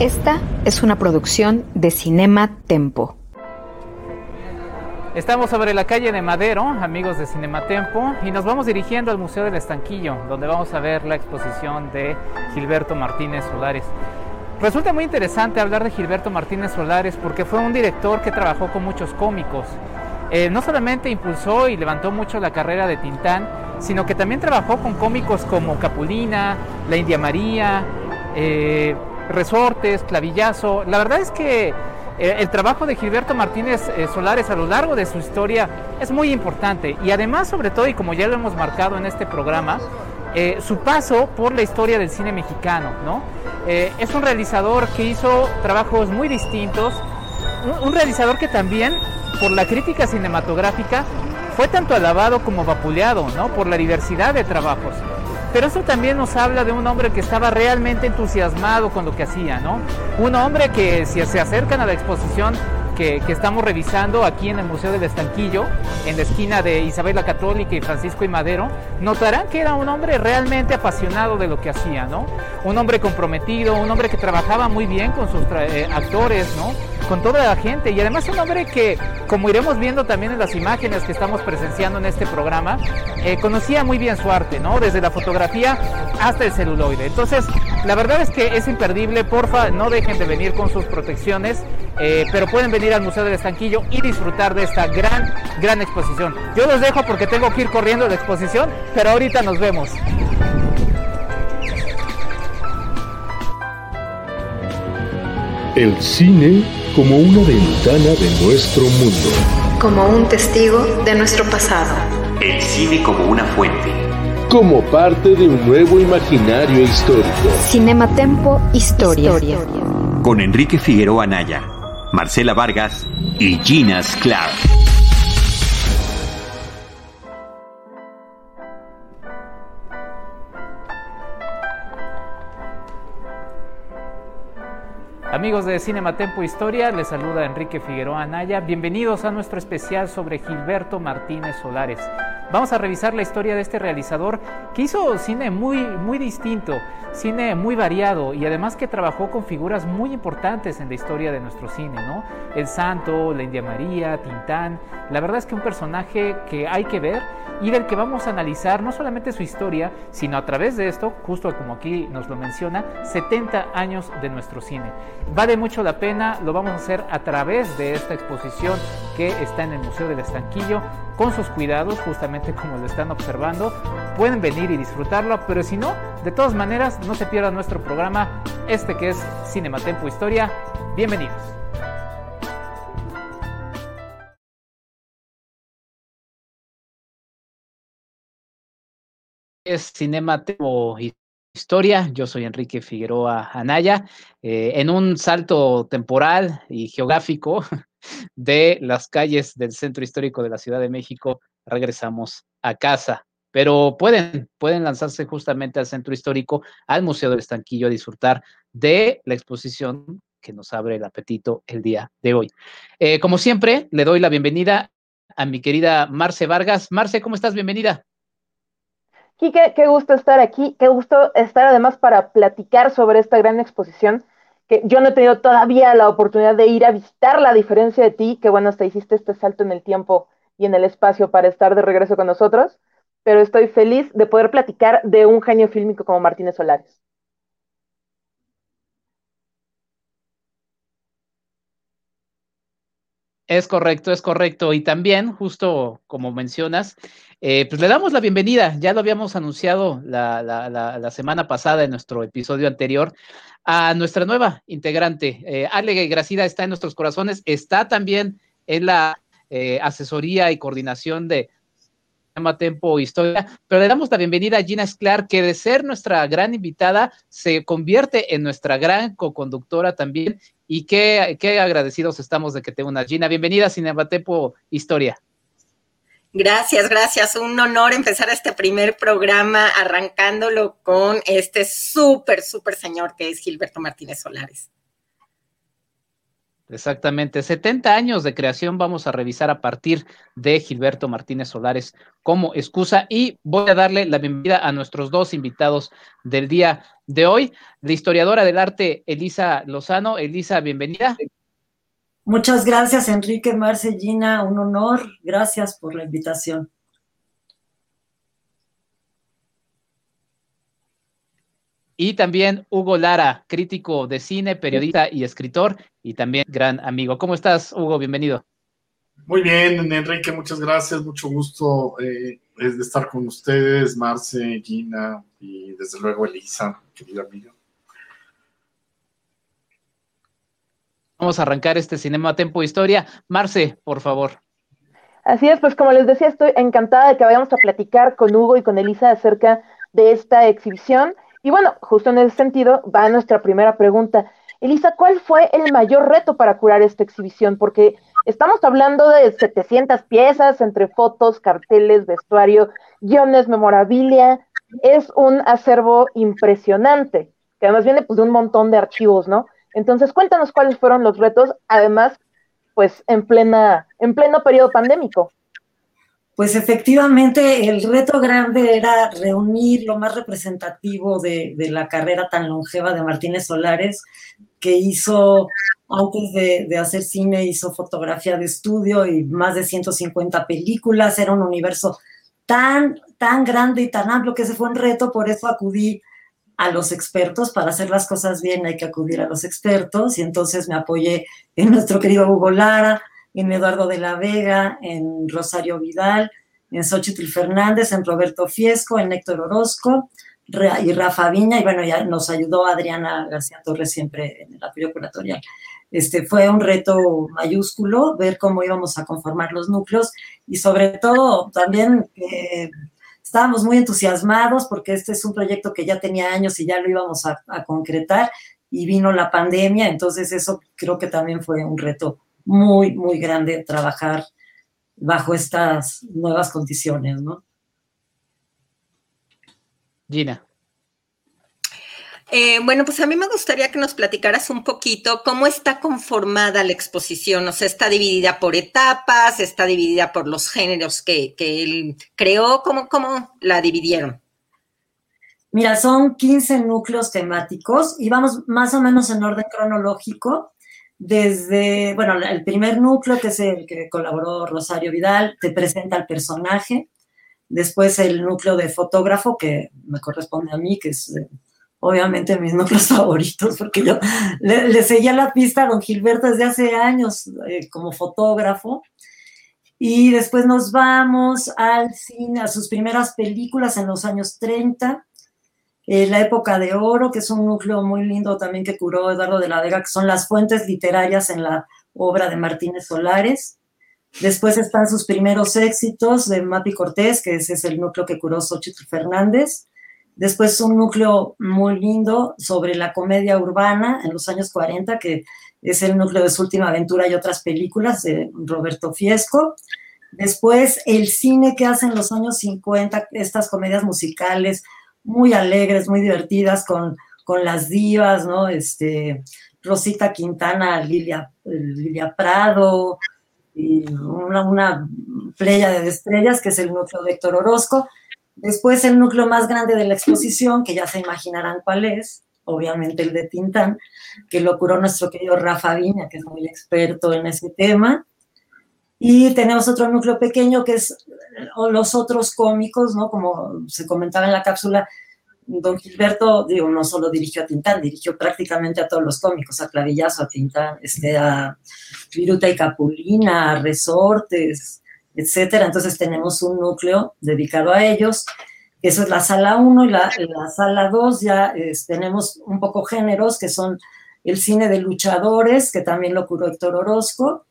Esta es una producción de Cinema Tempo. Estamos sobre la calle de Madero, amigos de Cinematempo, y nos vamos dirigiendo al Museo del Estanquillo, donde vamos a ver la exposición de Gilberto Martínez Solares. Resulta muy interesante hablar de Gilberto Martínez Solares porque fue un director que trabajó con muchos cómicos. Eh, no solamente impulsó y levantó mucho la carrera de Tintán, sino que también trabajó con cómicos como Capulina, La India María, eh, Resortes, Clavillazo. La verdad es que eh, el trabajo de Gilberto Martínez eh, Solares a lo largo de su historia es muy importante y además sobre todo y como ya lo hemos marcado en este programa, eh, su paso por la historia del cine mexicano, ¿no? es un realizador que hizo trabajos muy distintos, un, realizador que también por la crítica cinematográfica fue tanto alabado como vapuleado, ¿no? Por la diversidad de trabajos. Pero eso también nos habla de un hombre que estaba realmente entusiasmado con lo que hacía, ¿no? Un hombre que si se acercan a la exposición que, estamos revisando aquí en el Museo del Estanquillo, en la esquina de Isabel la Católica y Francisco y Madero, notarán que era un hombre realmente apasionado de lo que hacía, ¿no? Un hombre comprometido, un hombre que trabajaba muy bien con sus eh, actores, ¿no? con toda la gente y además un hombre que, como iremos viendo también en las imágenes que estamos presenciando en este programa, eh, conocía muy bien su arte, ¿no? Desde la fotografía hasta el celuloide. Entonces, la verdad es que es imperdible, porfa, no dejen de venir con sus protecciones, eh, pero pueden venir al Museo del Estanquillo y disfrutar de esta gran, gran exposición. Yo los dejo porque tengo que ir corriendo la exposición, pero ahorita nos vemos. El cine como una ventana de nuestro mundo. Como un testigo de nuestro pasado. El cine como una fuente. Como parte de un nuevo imaginario histórico. Cinematempo Historia. Historia. Con Enrique Figueroa Anaya, Marcela Vargas y Gina Sklar. Amigos de Cinema Tempo Historia, les saluda Enrique Figueroa Anaya. Bienvenidos a nuestro especial sobre Gilberto Martínez Solares. Vamos a revisar la historia de este realizador que hizo cine muy, muy distinto, cine muy variado y además que trabajó con figuras muy importantes en la historia de nuestro cine, ¿no? El Santo, la India María, Tintán. La verdad es que un personaje que hay que ver y del que vamos a analizar no solamente su historia, sino a través de esto, justo como aquí nos lo menciona, 70 años de nuestro cine. Vale mucho la pena, lo vamos a hacer a través de esta exposición que está en el Museo del Estanquillo, con sus cuidados, justamente como lo están observando. Pueden venir y disfrutarlo, pero si no, de todas maneras, no se pierda nuestro programa, este que es Cinematempo Historia. Bienvenidos. es Cinema Historia. Yo soy Enrique Figueroa Anaya. Eh, en un salto temporal y geográfico de las calles del centro histórico de la Ciudad de México, regresamos a casa. Pero pueden, pueden lanzarse justamente al centro histórico, al Museo del Estanquillo, a disfrutar de la exposición que nos abre el apetito el día de hoy. Eh, como siempre, le doy la bienvenida a mi querida Marce Vargas. Marce, ¿cómo estás? Bienvenida. Quique, qué gusto estar aquí, qué gusto estar además para platicar sobre esta gran exposición que yo no he tenido todavía la oportunidad de ir a visitar, la diferencia de ti, que bueno, hasta hiciste este salto en el tiempo y en el espacio para estar de regreso con nosotros, pero estoy feliz de poder platicar de un genio fílmico como Martínez Solares. Es correcto, es correcto. Y también, justo como mencionas, eh, pues le damos la bienvenida, ya lo habíamos anunciado la, semana pasada en nuestro episodio anterior, a nuestra nueva integrante. Eh, Ale Gracida está en nuestros corazones, está también en la eh, asesoría y coordinación de Tema Tempo Historia, pero le damos la bienvenida a Gina Esclar, que de ser nuestra gran invitada, se convierte en nuestra gran co-conductora también y qué, qué agradecidos estamos de que te unas. Gina, bienvenida a Cinematepo Historia. Gracias, gracias. Un honor empezar este primer programa arrancándolo con este súper, súper señor que es Gilberto Martínez Solares. Exactamente, 70 años de creación vamos a revisar a partir de Gilberto Martínez Solares como excusa y voy a darle la bienvenida a nuestros dos invitados del día de hoy, la historiadora del arte Elisa Lozano. Elisa, bienvenida. Muchas gracias, Enrique Marcellina, un honor. Gracias por la invitación. Y también Hugo Lara, crítico de cine, periodista y escritor, y también gran amigo. ¿Cómo estás, Hugo? Bienvenido. Muy bien, Enrique, muchas gracias. Mucho gusto eh, de estar con ustedes, Marce, Gina y desde luego Elisa, querido amigo. Vamos a arrancar este Cinema Tempo Historia. Marce, por favor. Así es, pues como les decía, estoy encantada de que vayamos a platicar con Hugo y con Elisa acerca de esta exhibición y bueno, justo en ese sentido va nuestra primera pregunta. Elisa, ¿cuál fue el mayor reto para curar esta exhibición? Porque estamos hablando de 700 piezas entre fotos, carteles, vestuario, guiones, memorabilia. Es un acervo impresionante, que además viene pues, de un montón de archivos, ¿no? Entonces, cuéntanos cuáles fueron los retos, además, pues en plena, en pleno periodo pandémico. Pues efectivamente el reto grande era reunir lo más representativo de, la carrera tan longeva de Martínez Solares, que hizo, antes de, hacer cine, hizo fotografía de estudio y más de 150 películas, era un universo tan, tan grande y tan amplio que ese fue un reto, por eso acudí a los expertos, para hacer las cosas bien hay que acudir a los expertos y entonces me apoyé en nuestro querido Hugo Lara, en Eduardo de la Vega, en Rosario Vidal, en Xochitl Fernández, en Roberto Fiesco, en Héctor Orozco y Rafa Viña, y bueno, ya nos ayudó Adriana García Torres siempre en el apoyo curatorial. Este, fue un reto mayúsculo ver cómo íbamos a conformar los núcleos y sobre todo también estábamos muy entusiasmados porque este es un proyecto que ya tenía años y ya lo íbamos a, a concretar y vino la pandemia, entonces eso creo que también fue un reto muy, muy grande trabajar bajo estas nuevas condiciones, ¿no? Gina. Eh, bueno, pues a mí me gustaría que nos platicaras un poquito cómo está conformada la exposición. O sea, está dividida por etapas, está dividida por los géneros que, él creó. ¿Cómo, ¿Cómo la dividieron? Mira, son 15 núcleos temáticos y vamos más o menos en orden cronológico desde, bueno, el primer núcleo, que es el que colaboró Rosario Vidal, te presenta al personaje. Después el núcleo de fotógrafo, que me corresponde a mí, que es eh, obviamente mis núcleos favoritos, porque yo le, seguía la pista a don Gilberto desde hace años eh, como fotógrafo. Y después nos vamos al cine, a sus primeras películas en los años 30, eh, la época de oro, que es un núcleo muy lindo también que curó Eduardo de la Vega, que son las fuentes literarias en la obra de Martínez Solares. Después están sus primeros éxitos de Mapi Cortés, que ese es el núcleo que curó Xochitl Fernández. Después un núcleo muy lindo sobre la comedia urbana en los años 40, que es el núcleo de su última aventura y otras películas de Roberto Fiesco. Después el cine que hace en los años 50, estas comedias musicales, muy alegres, muy divertidas con, con las divas, ¿no? Este, Rosita Quintana, Lilia, Lilia Prado, y una, una playa de estrellas, que es el núcleo de Héctor Orozco. Después el núcleo más grande de la exposición, que ya se imaginarán cuál es, obviamente el de Tintán, que lo curó nuestro querido Rafa Viña, que es muy experto en ese tema. Y tenemos otro núcleo pequeño que es los otros cómicos, ¿no? Como se comentaba en la cápsula, don Gilberto, digo, no solo dirigió a Tintán, dirigió prácticamente a todos los cómicos, a Clavillazo, a Tintán, este, a Viruta y Capulina, a Resortes, etcétera. Entonces tenemos un núcleo dedicado a ellos. Eso es la sala 1 y la, la, sala 2 ya tenemos un poco géneros que son el cine de luchadores, que también lo curó Héctor Orozco,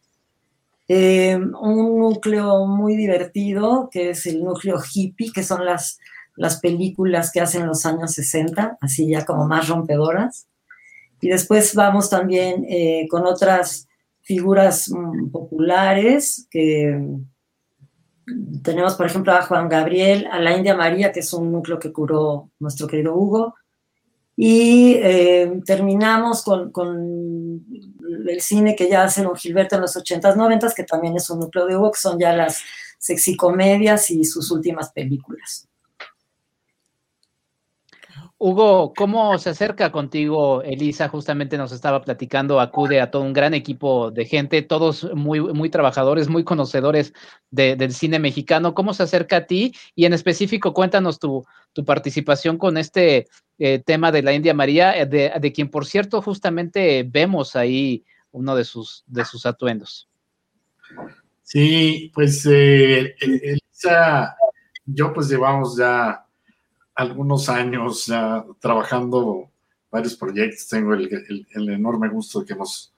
eh, un núcleo muy divertido, que es el núcleo hippie, que son las, las películas que hacen los años 60, así ya como más rompedoras. Y después vamos también eh, con otras figuras mm, populares que tenemos, por ejemplo, a Juan Gabriel, a la India María, que es un núcleo que curó nuestro querido Hugo, Y eh, terminamos con, con, el cine que ya hace don Gilberto en los 80s, 90s, que también es un núcleo de Hugo, que son ya las sexicomedias y sus últimas películas. Hugo, ¿cómo se acerca contigo Elisa? Justamente nos estaba platicando, acude a todo un gran equipo de gente, todos muy, muy trabajadores, muy conocedores del cine mexicano. ¿Cómo se acerca a ti? Y en específico, cuéntanos tu, participación con este eh, tema de la India María, eh, de, quien, por cierto, justamente vemos ahí uno de sus, de sus atuendos. Sí, pues eh, Elisa, yo pues llevamos ya algunos años ya trabajando varios proyectos. Tengo el, enorme gusto de que hemos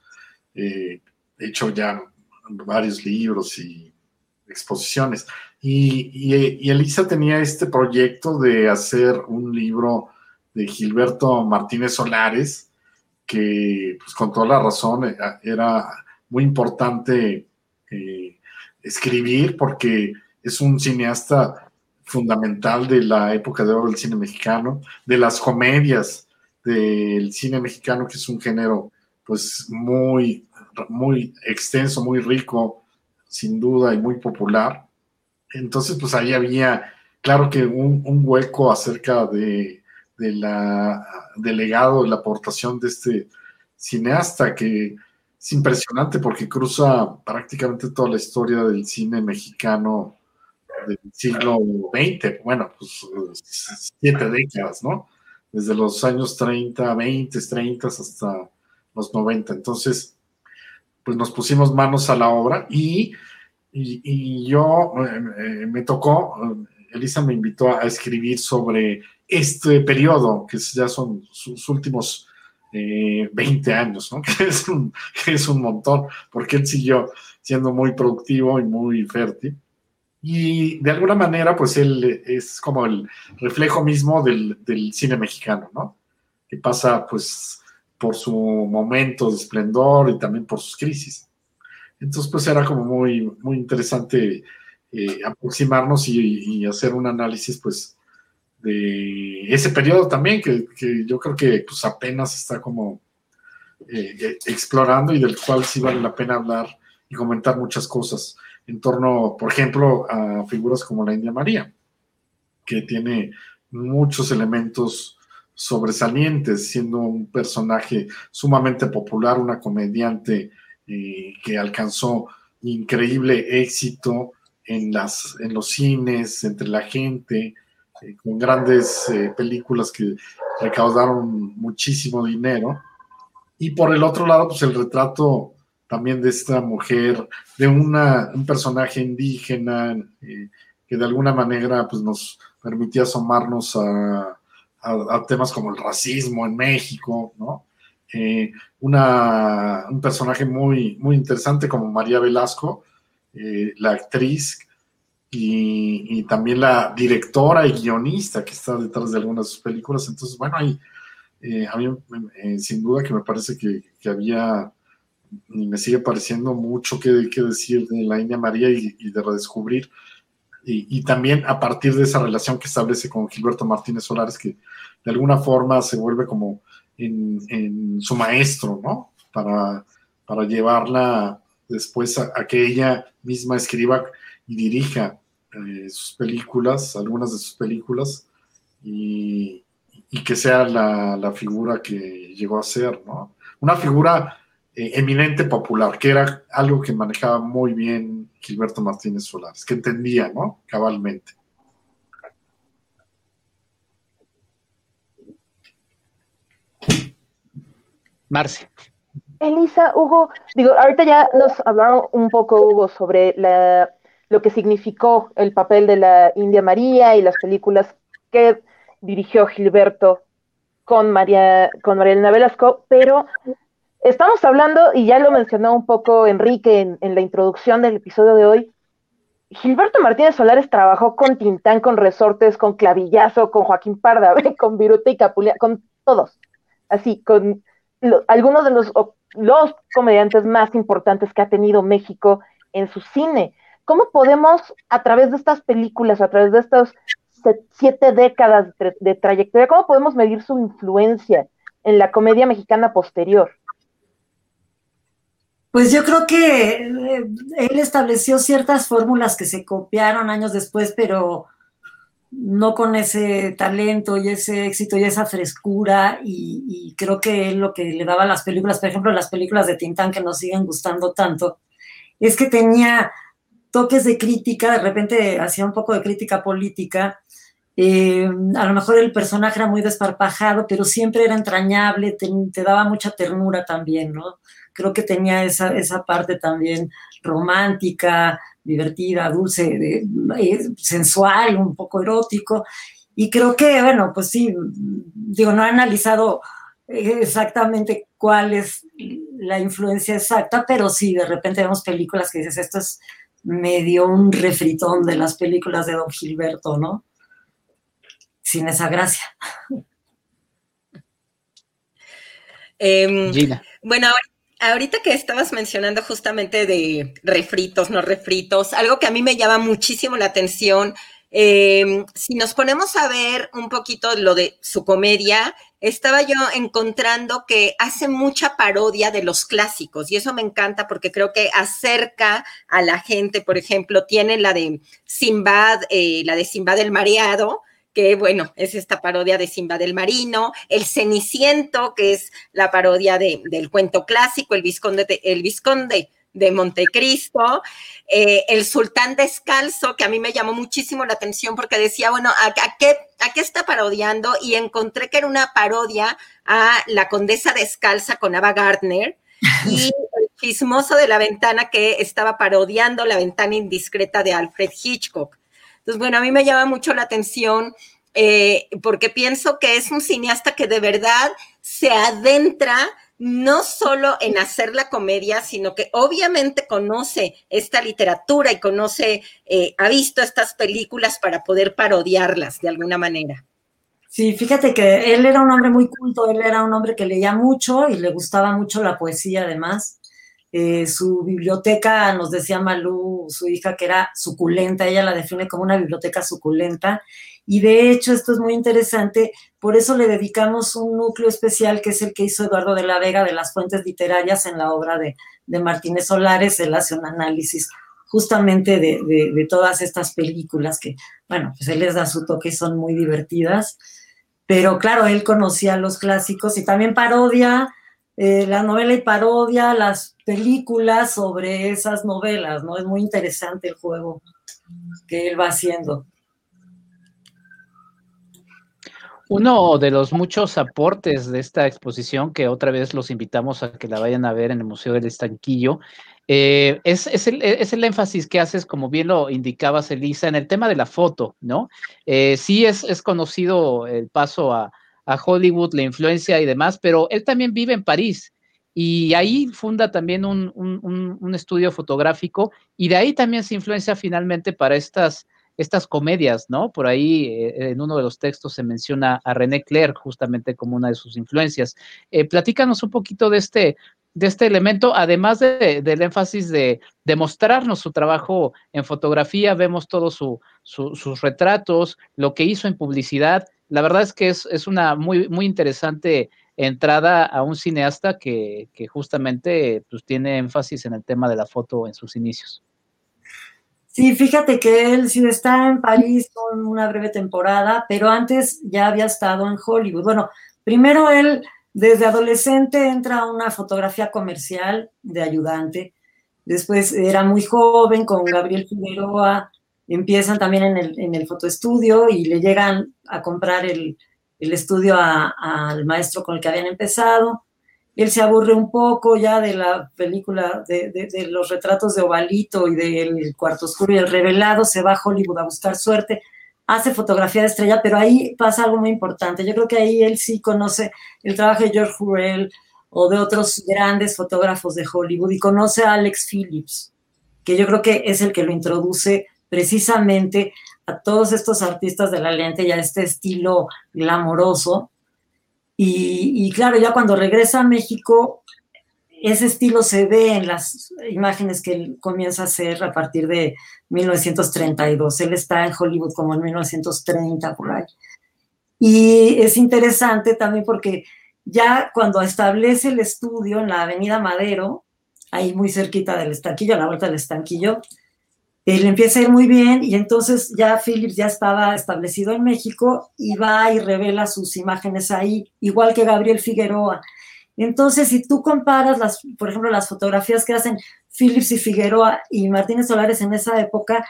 eh, hecho ya varios libros y exposiciones. Y, Elisa tenía este proyecto de hacer un libro de Gilberto Martínez Solares, que pues con toda la razón eh, era muy importante eh, escribir porque es un cineasta fundamental de la época de oro del cine mexicano, de las comedias del cine mexicano, que es un género pues muy, muy extenso, muy rico, sin duda, y muy popular. Entonces, pues ahí había, claro que un, hueco acerca de, de la, del legado, de la aportación de este cineasta que es impresionante porque cruza prácticamente toda la historia del cine mexicano del siglo XX, bueno, pues siete décadas, ¿no? Desde los años 30, 20, 30 hasta los 90. Entonces, pues nos pusimos manos a la obra y, y, yo eh, me tocó, eh, Elisa me invitó a escribir sobre este periodo, que ya son sus últimos 20 eh, años, ¿no? Que es, un, que es un montón, porque él siguió siendo muy productivo y muy fértil. Y de alguna manera, pues él es como el reflejo mismo del, cine mexicano, ¿no? Que pasa, pues, por su momento de esplendor y también por sus crisis. Entonces, pues era como muy, muy interesante eh, aproximarnos y, hacer un análisis, pues, de ese periodo también, que, yo creo que pues apenas está como eh, explorando y del cual sí vale la pena hablar y comentar muchas cosas en torno, por ejemplo, a figuras como la India María, que tiene muchos elementos sobresalientes, siendo un personaje sumamente popular, una comediante eh, que alcanzó increíble éxito en, las, en los cines, entre la gente, eh, con grandes eh, películas que recaudaron muchísimo dinero. Y por el otro lado, pues el retrato también de esta mujer, de una, un personaje indígena eh, que de alguna manera pues, nos permitía asomarnos a, temas como el racismo en México, ¿no? Eh, una, un personaje muy, muy interesante como María Velasco, eh, la actriz y, también la directora y guionista que está detrás de algunas de sus películas. Entonces, bueno, ahí a mí sin duda que me parece que, que había y me sigue pareciendo mucho que, decir de la India María y, de redescubrir. Y, también a partir de esa relación que establece con Gilberto Martínez Solares, que de alguna forma se vuelve como en, su maestro, ¿no? Para, para llevarla después a, que ella misma escriba y dirija eh, sus películas, algunas de sus películas, y, que sea la, la, figura que llegó a ser, ¿no? Una figura eh, eminente popular, que era algo que manejaba muy bien Gilberto Martínez Solares, que entendía, ¿no? Cabalmente. Marce. Elisa, Hugo, digo, ahorita ya nos hablaron un poco, Hugo, sobre lo que significó el papel de la India María y las películas que dirigió Gilberto con María, con María Elena Velasco, pero Estamos hablando, y ya lo mencionó un poco Enrique en, la introducción del episodio de hoy, Gilberto Martínez Solares trabajó con Tintán, con Resortes, con Clavillazo, con Joaquín Parda, con Viruta y Capulia, con todos. Así, con algunos de los, los comediantes más importantes que ha tenido México en su cine. ¿Cómo podemos, a través de estas películas, a través de estos siete décadas de, trayectoria, ¿cómo podemos medir su influencia en la comedia mexicana posterior? Pues yo creo que eh, él estableció ciertas fórmulas que se copiaron años después, pero no con ese talento y ese éxito y esa frescura y, creo que él lo que le daba a las películas, por ejemplo, las películas de Tintán que nos siguen gustando tanto, es que tenía toques de crítica, de repente hacía un poco de crítica política, eh, a lo mejor el personaje era muy desparpajado, pero siempre era entrañable, te, daba mucha ternura también, ¿no? Creo que tenía esa, esa parte también romántica, divertida, dulce, eh, sensual, un poco erótico. Y creo que, bueno, pues sí, digo, no he analizado exactamente cuál es la influencia exacta, pero sí, de repente vemos películas que dices, esto es medio un refritón de las películas de Don Gilberto, ¿no? Sin esa gracia. Em, bueno, ahorita que estabas mencionando justamente de refritos, no refritos, algo que a mí me llama muchísimo la atención, em, si nos ponemos a ver un poquito lo de su comedia, estaba yo encontrando que hace mucha parodia de los clásicos y eso me encanta porque creo que acerca a la gente, por ejemplo, tiene la de Simbad, eh, la de Simbad el Mareado, que bueno, es esta parodia de Simba del Marino, El Ceniciento, que es la parodia de, del cuento clásico, El Visconde, de, el Visconde de Montecristo, eh, El Sultán Descalzo, que a mí me llamó muchísimo la atención porque decía, bueno, ¿a, qué, ¿a qué está parodiando? Y encontré que era una parodia a La Condesa Descalza con Ava Gardner y El Chismoso de la Ventana que estaba parodiando La Ventana Indiscreta de Alfred Hitchcock. Entonces, bueno, a mí me llama mucho la atención eh, porque pienso que es un cineasta que de verdad se adentra no solo en hacer la comedia, sino que obviamente conoce esta literatura y conoce, eh, ha visto estas películas para poder parodiarlas de alguna manera. Sí, fíjate que él era un hombre muy culto, él era un hombre que leía mucho y le gustaba mucho la poesía además. Eh, su biblioteca, nos decía Malú, su hija, que era suculenta, ella la define como una biblioteca suculenta. Y de hecho, esto es muy interesante, por eso le dedicamos un núcleo especial que es el que hizo Eduardo de la Vega de las fuentes literarias en la obra de, Martínez Solares. Él hace un análisis justamente de, de, todas estas películas que, bueno, pues él les da su toque y son muy divertidas. Pero claro, él conocía los clásicos y también parodia eh, la novela y parodia las películas sobre esas novelas, ¿no? Es muy interesante el juego que él va haciendo. Uno de los muchos aportes de esta exposición, que otra vez los invitamos a que la vayan a ver en el Museo del Estanquillo, eh, es, el, énfasis que haces, como bien lo indicabas, Elisa, en el tema de la foto, ¿no? Eh, sí es, es conocido el paso a, a Hollywood, la influencia y demás, pero él también vive en París y ahí funda también un, estudio fotográfico y de ahí también se influencia finalmente para estas, estas comedias, ¿no? Por ahí eh, en uno de los textos se menciona a René Clair justamente como una de sus influencias. Eh, platícanos un poquito de este, de este elemento, además del énfasis de, de, mostrarnos su trabajo en fotografía, vemos todos sus retratos, lo que hizo en publicidad la verdad es que es, una muy, muy interesante entrada a un cineasta que, justamente pues, tiene énfasis en el tema de la foto en sus inicios. Sí, fíjate que él sí está en París con una breve temporada, pero antes ya había estado en Hollywood. Bueno, primero él desde adolescente entra a una fotografía comercial de ayudante, después era muy joven con Gabriel Figueroa, empiezan también en el, en el fotoestudio y le llegan a comprar el, el estudio al maestro con el que habían empezado. Él se aburre un poco ya de la película, de, de, los retratos de Ovalito y del Cuarto Oscuro y el Revelado, se va a Hollywood a buscar suerte, hace fotografía de estrella, pero ahí pasa algo muy importante. Yo creo que ahí él sí conoce el trabajo de George Hurrell o de otros grandes fotógrafos de Hollywood y conoce a Alex Phillips, que yo creo que es el que lo introduce precisamente a todos estos artistas de la lente y a este estilo glamoroso. Y, claro, ya cuando regresa a México, ese estilo se ve en las imágenes que él comienza a hacer a partir de, 1932. Él está en Hollywood como en 1930 por ahí. Y es interesante también porque ya cuando establece el estudio en la Avenida Madero, ahí muy cerquita del estanquillo, a la vuelta del estanquillo, él empieza a ir muy bien y entonces ya Phillips ya estaba establecido en México y va y revela sus imágenes ahí, igual que Gabriel Figueroa. Entonces, si tú comparas, las, por ejemplo, las fotografías que hacen Phillips y Figueroa y Martínez Solares en esa época,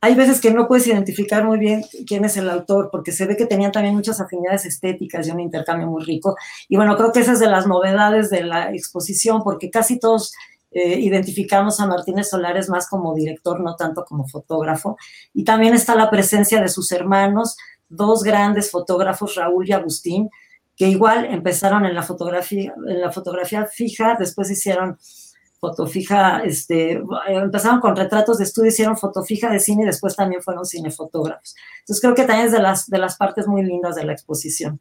hay veces que no puedes identificar muy bien quién es el autor, porque se ve que tenían también muchas afinidades estéticas y un intercambio muy rico. Y bueno, creo que esa es de las novedades de la exposición, porque casi todos eh, identificamos a Martínez Solares más como director, no tanto como fotógrafo. Y también está la presencia de sus hermanos, dos grandes fotógrafos, Raúl y Agustín, que igual empezaron en la fotografía, en la fotografía fija, después hicieron fotofija, este, empezaron con retratos de estudio, hicieron fotofija de cine y después también fueron cinefotógrafos. Entonces creo que también es de las, de las partes muy lindas de la exposición.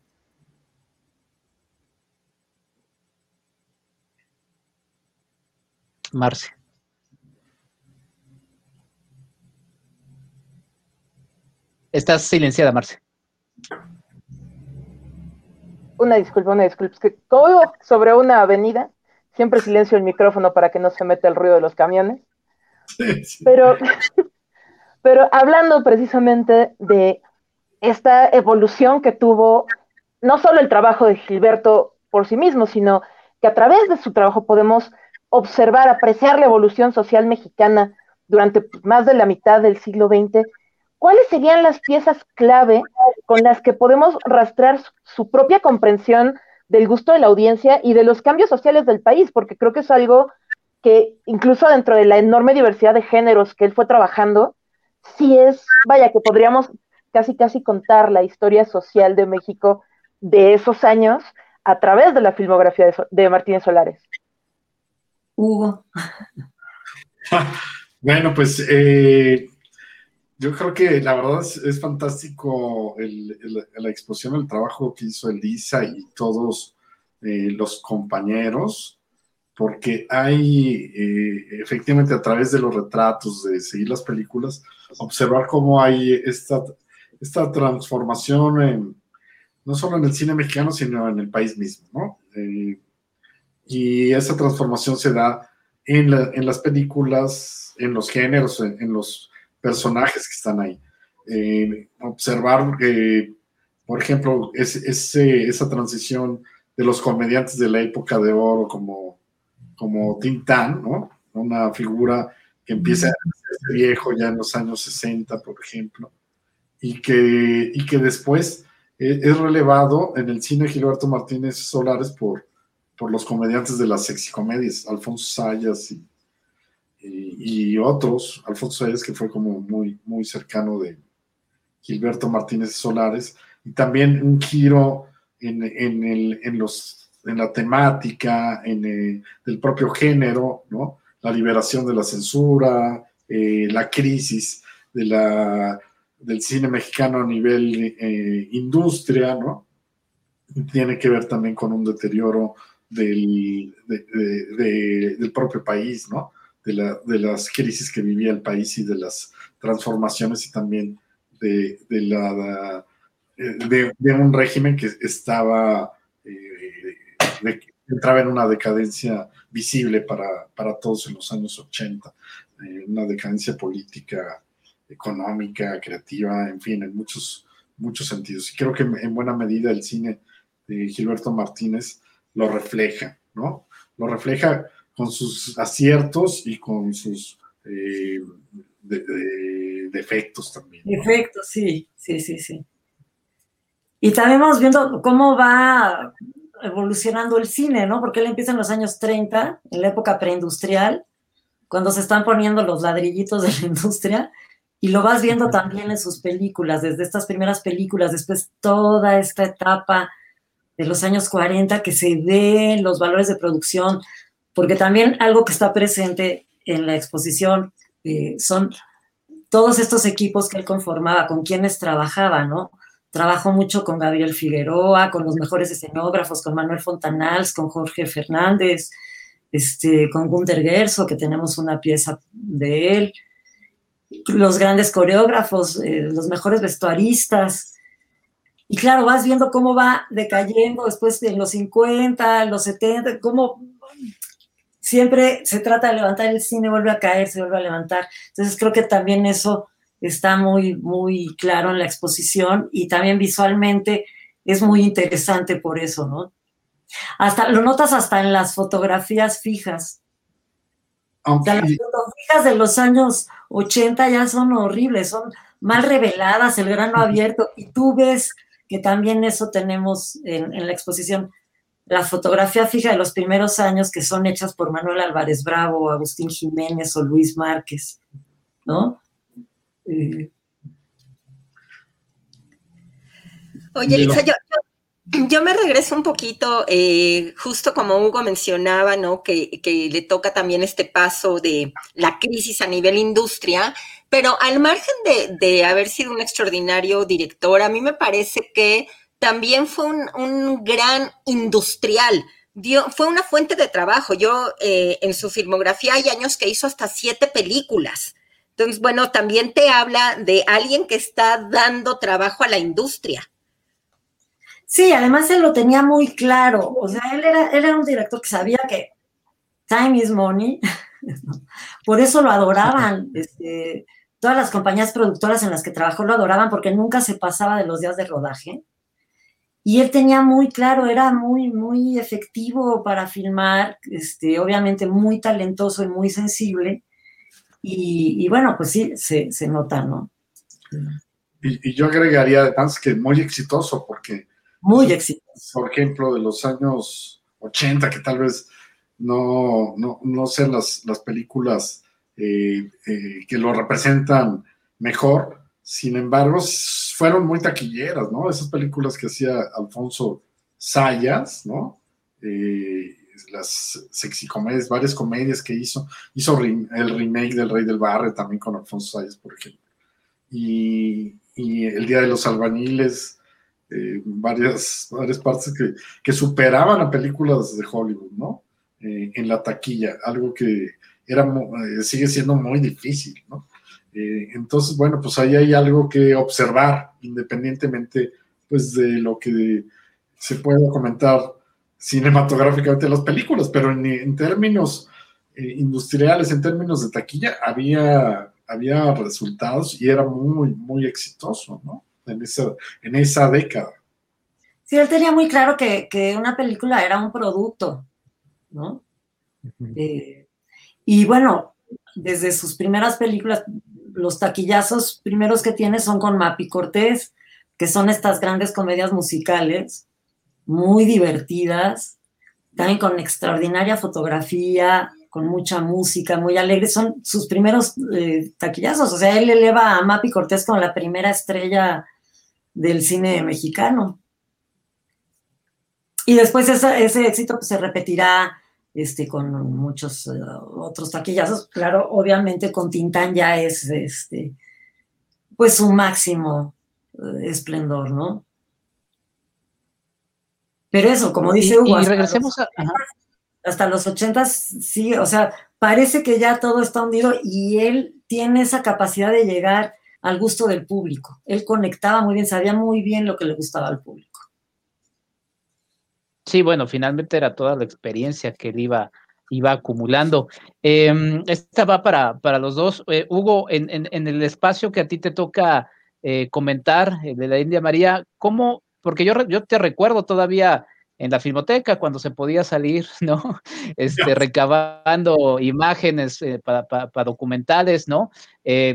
Marce. Estás silenciada, Marce. Una disculpa, una disculpa. Es que como vivo sobre una avenida, siempre silencio el micrófono para que no se meta el ruido de los camiones. Pero, pero hablando precisamente de esta evolución que tuvo no solo el trabajo de Gilberto por sí mismo, sino que a través de su trabajo podemos observar, apreciar la evolución social mexicana durante más de la mitad del siglo XX, ¿cuáles serían las piezas clave con las que podemos rastrear su propia comprensión del gusto de la audiencia y de los cambios sociales del país? Porque creo que es algo que incluso dentro de la enorme diversidad de géneros que él fue trabajando, sí es, vaya, que podríamos casi casi contar la historia social de México de esos años a través de la filmografía de, de Martínez Solares. Hugo. bueno, pues eh, yo creo que la verdad es, fantástico la exposición, el trabajo que hizo Elisa y todos eh, los compañeros, porque hay eh, efectivamente a través de los retratos, de seguir las películas, observar cómo hay esta, esta transformación no solo en el cine mexicano, sino en el país mismo, ¿no? Y esa transformación se da en, las películas, en los géneros, en, los personajes que están ahí. Eh, observar, eh, por ejemplo, esa transición de los comediantes de la época de oro como, como Tintán, ¿no? Una figura que empieza a ser viejo ya en los años 60, por ejemplo, y que, y que después eh, es relevado en el cine Gilberto Martínez Solares por, por los comediantes de las sexicomedias, Alfonso Sayas y, y, otros, Alfonso Sayas que fue como muy, muy cercano de Gilberto Martínez Solares, y también un giro en, en, el, en, los, en la temática, en el, del propio género, ¿no? la liberación de la censura, eh, la crisis de la, del cine mexicano a nivel eh, industria, ¿no? Tiene que ver también con un deterioro del, del propio país, ¿no? De, la, de, las crisis que vivía el país y de las transformaciones y también de, la, de, un régimen que estaba, eh, entraba en una decadencia visible para, para, todos en los años 80, eh, una decadencia política, económica, creativa, en fin, en muchos, muchos sentidos. Y creo que en buena medida el cine de Gilberto Martínez lo refleja, ¿no? Lo refleja con sus aciertos y con sus eh, defectos también. Defectos, sí, sí, sí, sí. Y también vamos viendo cómo va evolucionando el cine, ¿no? Porque él empieza en los años 30, en la época preindustrial, cuando se están poniendo los ladrillitos de la industria, y lo vas viendo también en sus películas, desde estas primeras películas, después toda esta etapa de los años 40 que se den los valores de producción, porque también algo que está presente en la exposición eh, son todos estos equipos que él conformaba, con quienes trabajaba, ¿no? Trabajó mucho con Gabriel Figueroa, con los mejores escenógrafos, con Manuel Fontanals, con Jorge Fernández, este, con Gunther Gerso, que tenemos una pieza de él. los grandes coreógrafos, eh, los mejores vestuaristas. Y claro, vas viendo cómo va decayendo después en los 50, en los 70, cómo siempre se trata de levantar el cine, vuelve a caer, se vuelve a levantar. Entonces creo que también eso está muy, muy claro en la exposición y también visualmente es muy interesante por eso, ¿no? Hasta, lo notas hasta en las fotografías fijas. las fotografías de los años 80 ya son horribles, son mal reveladas, el grano abierto, y tú ves que también eso tenemos en, en la exposición la fotografía fija de los primeros años que son hechas por Manuel Álvarez Bravo, Agustín Jiménez o Luis Márquez, ¿no? Eh, Oye, Elisa, yo, me regreso un poquito, eh, justo como Hugo mencionaba, ¿no? Que, que, le toca también este paso de la crisis a nivel industria, pero al margen de, de haber sido un extraordinario director, a mí me parece que también fue un, gran industrial. fue una fuente de trabajo. Yo eh, en su filmografía hay años que hizo hasta siete películas. Entonces, bueno, también te habla de alguien que está dando trabajo a la industria. Sí, además él lo tenía muy claro. O sea, él era, era un director que sabía que time is money. Por eso lo adoraban. Este, todas las compañías productoras en las que trabajó lo adoraban porque nunca se pasaba de los días de rodaje. Y él tenía muy claro, era muy, muy efectivo para filmar, este, obviamente muy talentoso y muy sensible. Y, bueno, pues sí, se, nota, ¿no? Y, yo agregaría además que muy exitoso, porque... Muy exitoso. Por ejemplo, de los años 80, que tal vez no, no, no sean las, las películas eh, eh, que lo representan mejor, sin embargo, fueron muy taquilleras, ¿no? Esas películas que hacía Alfonso Sayas, ¿no? Eh, las sexicomedias, varias comedias que hizo. Hizo el remake del Rey del Barrio también con Alfonso Sayas, por ejemplo. Y, El Día de los Albañiles, eh, varias, varias partes que, superaban a películas de Hollywood, ¿no? Eh, en la taquilla, algo que era, sigue siendo muy difícil, ¿no? Eh, entonces, bueno, pues ahí hay algo que observar, independientemente pues de lo que se pueda comentar cinematográficamente en las películas, pero en, términos eh, industriales, en términos de taquilla, había, había resultados y era muy, muy exitoso, ¿no? En esa, en esa década. Sí, él tenía muy claro que, una película era un producto, ¿no? Eh, y bueno, desde sus primeras películas, los taquillazos primeros que tiene son con Mapi Cortés, que son estas grandes comedias musicales, muy divertidas, también con extraordinaria fotografía, con mucha música, muy alegre. Son sus primeros eh, taquillazos. O sea, él eleva a Mapi Cortés como la primera estrella del cine mexicano. Y después ese éxito se repetirá este, con muchos eh, otros taquillazos. Claro, obviamente con Tintán ya es este, pues su máximo eh, esplendor, ¿no? Pero eso, como dice Hugo, y, regresemos a, hasta los ochentas, sí, o sea, parece que ya todo está hundido y él tiene esa capacidad de llegar al gusto del público. Él conectaba muy bien, sabía muy bien lo que le gustaba al público. Sí, bueno, finalmente era toda la experiencia que él iba, iba acumulando. Em, esta va para, para los dos. Eh, Hugo, en, en, el espacio que a ti te toca eh, comentar, de la India María, ¿cómo? Porque yo, yo te recuerdo todavía en la filmoteca cuando se podía salir, ¿no? Este, recabando imágenes eh, para, para, documentales, ¿no?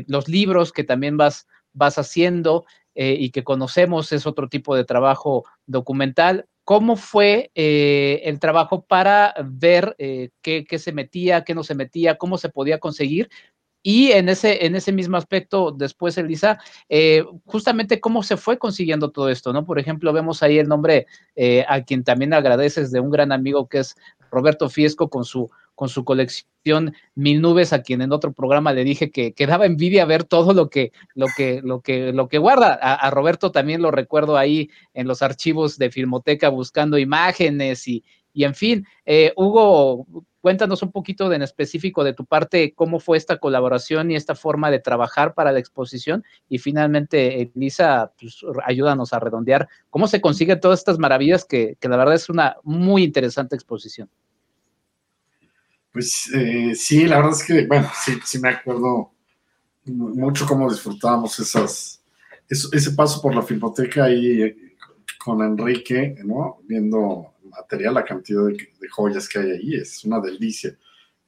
los libros que también vas, vas haciendo y que conocemos es otro tipo de trabajo documental cómo fue eh, el trabajo para ver eh, qué, se metía, qué no se metía, cómo se podía conseguir. Y en ese, en ese mismo aspecto, después, Elisa, eh, justamente cómo se fue consiguiendo todo esto, ¿no? Por ejemplo, vemos ahí el nombre a quien también agradeces de un gran amigo que es Roberto Fiesco con su con su colección Mil Nubes, a quien en otro programa le dije que, que daba envidia ver todo lo que, lo que, lo que, lo que guarda. A, Roberto también lo recuerdo ahí en los archivos de Filmoteca buscando imágenes y, y en fin, eh, Hugo, cuéntanos un poquito de, en específico de tu parte, cómo fue esta colaboración y esta forma de trabajar para la exposición. Y finalmente, Elisa, pues, ayúdanos a redondear cómo se consiguen todas estas maravillas que, que la verdad es una muy interesante exposición. Pues eh, sí, la verdad es que, bueno, sí, sí me acuerdo mucho cómo disfrutábamos esas, ese paso por la filmoteca ahí eh, con Enrique, ¿no? Viendo material, la cantidad de, joyas que hay ahí, es una delicia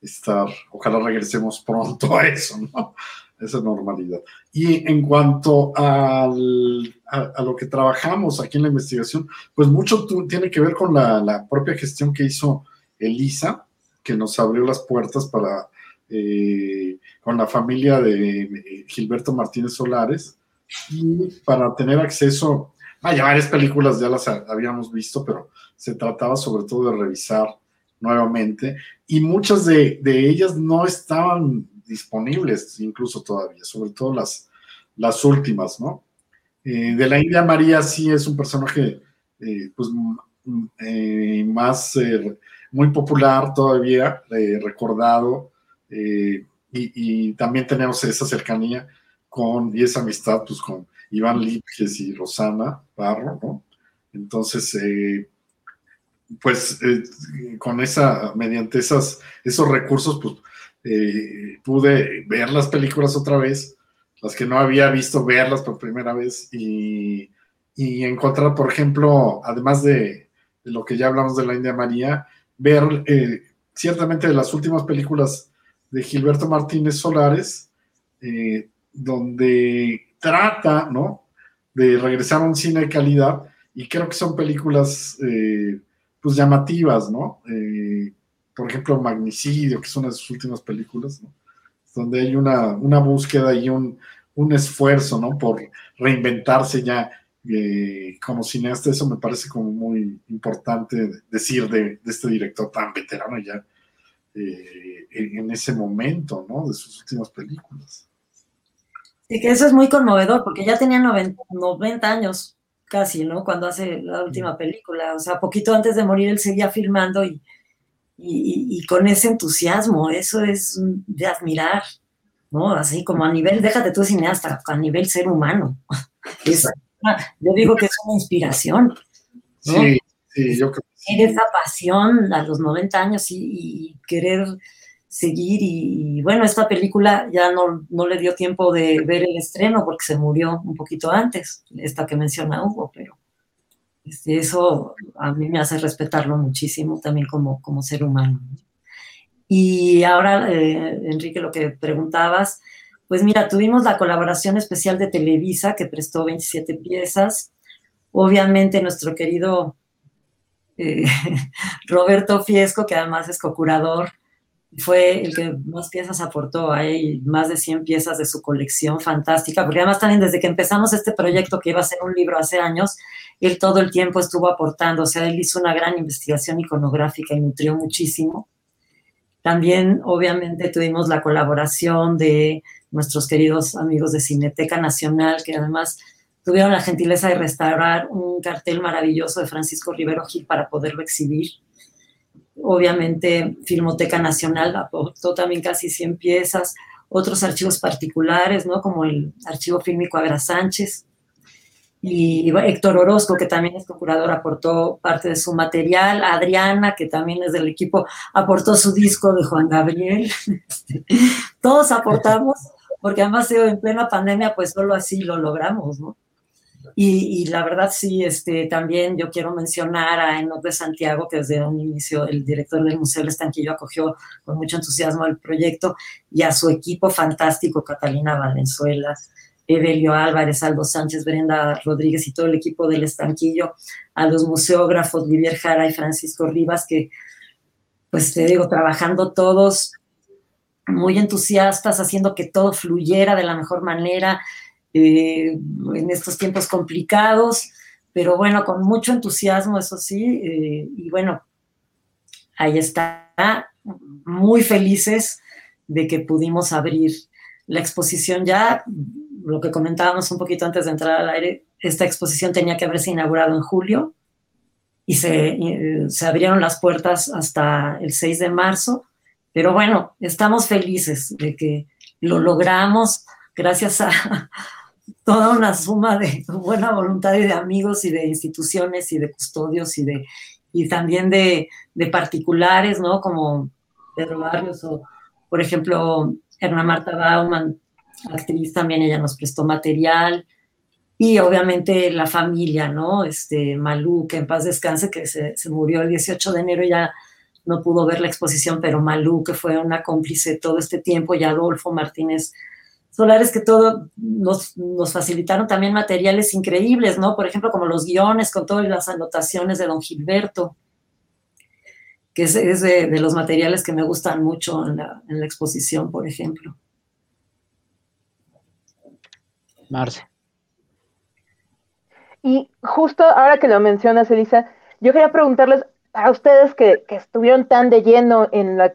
estar, ojalá regresemos pronto a eso, ¿no? Esa normalidad. Y en cuanto al, a, lo que trabajamos aquí en la investigación, pues mucho tiene que ver con la propia gestión que hizo Elisa, que nos abrió las puertas para, eh, con la familia de Gilberto Martínez Solares, y para tener acceso, vaya, varias películas ya las habíamos visto, pero se trataba sobre todo de revisar nuevamente, y muchas de, ellas no estaban disponibles incluso todavía, sobre todo las, las últimas, ¿no? Eh, de la India María sí es un personaje eh, pues, más muy popular todavía, eh, recordado, eh, y, también tenemos esa cercanía con, y esa amistad pues con Iván Lipjes y Rosana Barro, ¿no? Entonces, eh, pues con esa, mediante esas, esos recursos, pues pude ver las películas otra vez, las que no había visto, verlas por primera vez y, y encontrar, por ejemplo, además de, de, lo que ya hablamos de la India María, ver eh, ciertamente las últimas películas de Gilberto Martínez Solares, eh, donde trata, ¿no? De regresar a un cine de calidad y creo que son películas, eh, pues llamativas, ¿no? por ejemplo, Magnicidio, que es una de sus últimas películas. Donde hay una, una búsqueda y un, un esfuerzo, ¿no? Por reinventarse ya eh, como cineasta eso me parece como muy importante decir de, este director tan veterano ya eh, en, ese momento, ¿no? De sus últimas películas. Sí, que eso es muy conmovedor, porque ya tenía 90, años casi, ¿no? Cuando hace la última película, o sea, poquito antes de morir él seguía filmando y, y, con ese entusiasmo, eso es de admirar, ¿no? Así como a nivel, déjate tú cineasta, a nivel ser humano. yo digo que es una inspiración. Sí, sí, yo creo que esa pasión a los 90 años y, querer seguir y, bueno, esta película ya no, no, le dio tiempo de ver el estreno porque se murió un poquito antes, esta que menciona Hugo, pero este, eso a mí me hace respetarlo muchísimo también como, como ser humano. Y ahora, eh, Enrique, lo que preguntabas, pues mira, tuvimos la colaboración especial de Televisa que prestó 27 piezas. Obviamente nuestro querido eh, Roberto Fiesco, que además es co-curador, fue el que más piezas aportó. Hay más de 100 piezas de su colección fantástica, porque además también desde que empezamos este proyecto que iba a ser un libro hace años, él todo el tiempo estuvo aportando, o sea, él hizo una gran investigación iconográfica y nutrió muchísimo. También, obviamente, tuvimos la colaboración de nuestros queridos amigos de Cineteca Nacional, que además tuvieron la gentileza de restaurar un cartel maravilloso de Francisco Rivero Gil para poderlo exhibir. Obviamente, Filmoteca Nacional aportó también casi 100 piezas, otros archivos particulares, ¿no? Como el Archivo Fílmico Agra Sánchez. Y Héctor Orozco, que también es procurador, aportó parte de su material. Adriana, que también es del equipo, aportó su disco de Juan Gabriel. Todos aportamos porque además en plena pandemia pues solo así lo logramos, ¿no? Y, la verdad sí, este, también yo quiero mencionar a Enoch de Santiago, que desde un inicio el director del Museo del Estanquillo acogió con mucho entusiasmo el proyecto, y a su equipo fantástico, Catalina Valenzuela, Evelio Álvarez, Aldo Sánchez, Brenda Rodríguez y todo el equipo del Estanquillo, a los museógrafos Vivier Jara y Francisco Rivas, que pues te digo, trabajando todos muy entusiastas, haciendo que todo fluyera de la mejor manera eh, en estos tiempos complicados, pero bueno, con mucho entusiasmo, eso sí, eh, y bueno, ahí está, muy felices de que pudimos abrir la exposición. Ya, lo que comentábamos un poquito antes de entrar al aire, esta exposición tenía que haberse inaugurado en julio y se, eh, se abrieron las puertas hasta el 6 de marzo Pero bueno, estamos felices de que lo logramos gracias a toda una suma de buena voluntad y de amigos y de instituciones y de custodios y de y también de, particulares, ¿no? Como Pedro Barrios o, por ejemplo, Erna Marta Bauman, actriz también, ella nos prestó material y obviamente la familia, ¿no? Este, Malú, que en paz descanse, que se, se murió el 18 de enero, ya no pudo ver la exposición, pero Malú, que fue una cómplice todo este tiempo, y Adolfo Martínez Solares, que todo nos, nos, facilitaron también materiales increíbles, ¿no? Por ejemplo, como los guiones con todas las anotaciones de don Gilberto, que es, es de, de, los materiales que me gustan mucho en la, en la exposición, por ejemplo. Marce. Y justo ahora que lo mencionas, Elisa, yo quería preguntarles a ustedes que, que estuvieron tan de lleno en la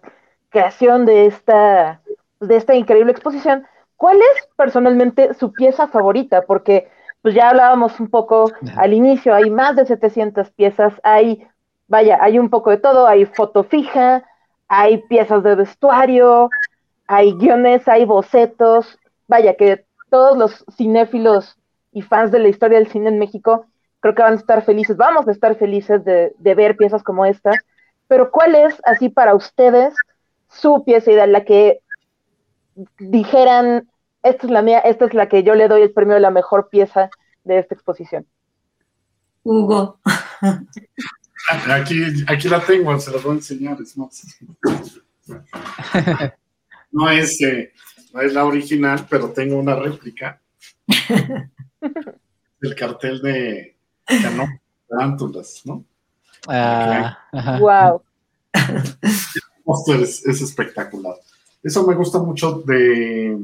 creación de esta, de esta increíble exposición, ¿cuál es personalmente su pieza favorita? Porque pues ya hablábamos un poco al inicio, hay más de 700 piezas, hay, vaya, hay un poco de todo, hay foto fija, hay piezas de vestuario, hay guiones, hay bocetos, vaya, que todos los cinéfilos y fans de la historia del cine en México creo que van a estar felices, vamos a estar felices de, de ver piezas como esta, pero ¿cuál es, así para ustedes, su pieza ideal, la que dijeran, esta es la mía, esta es la que yo le doy el premio de la mejor pieza de esta exposición? Hugo. Aquí, aquí la tengo, se la voy a enseñar, es más. No es, eh, no es la original, pero tengo una réplica del cartel de Canón Tarántulas, ¿no? Ah, wow. Es, es, espectacular. Eso me gusta mucho de,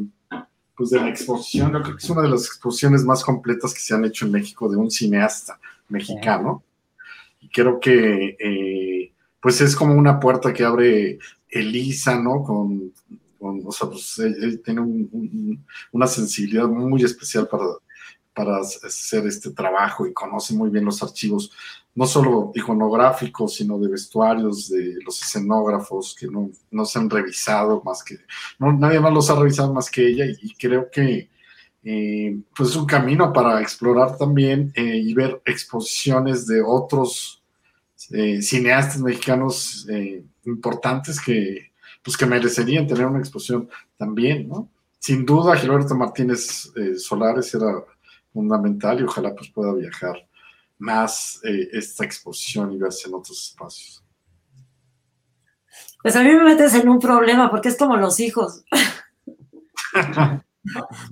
pues de la exposición. Yo creo que es una de las exposiciones más completas que se han hecho en México de un cineasta mexicano. Y creo que eh, pues es como una puerta que abre Elisa, ¿no? Con, con o sea, pues él, él tiene un, un, una sensibilidad muy especial para, para hacer este trabajo y conoce muy bien los archivos, no solo iconográficos, sino de vestuarios, de los escenógrafos que no, no se han revisado más que, nadie más los ha revisado más que ella y, creo que eh, pues es un camino para explorar también eh, y ver exposiciones de otros eh, cineastas mexicanos importantes que pues que merecerían tener una exposición también. Sin duda, Gilberto Martínez Solares era fundamental y ojalá pues pueda viajar más eh, esta exposición y verse en otros espacios. Pues a mí me metes en un problema porque es como los hijos.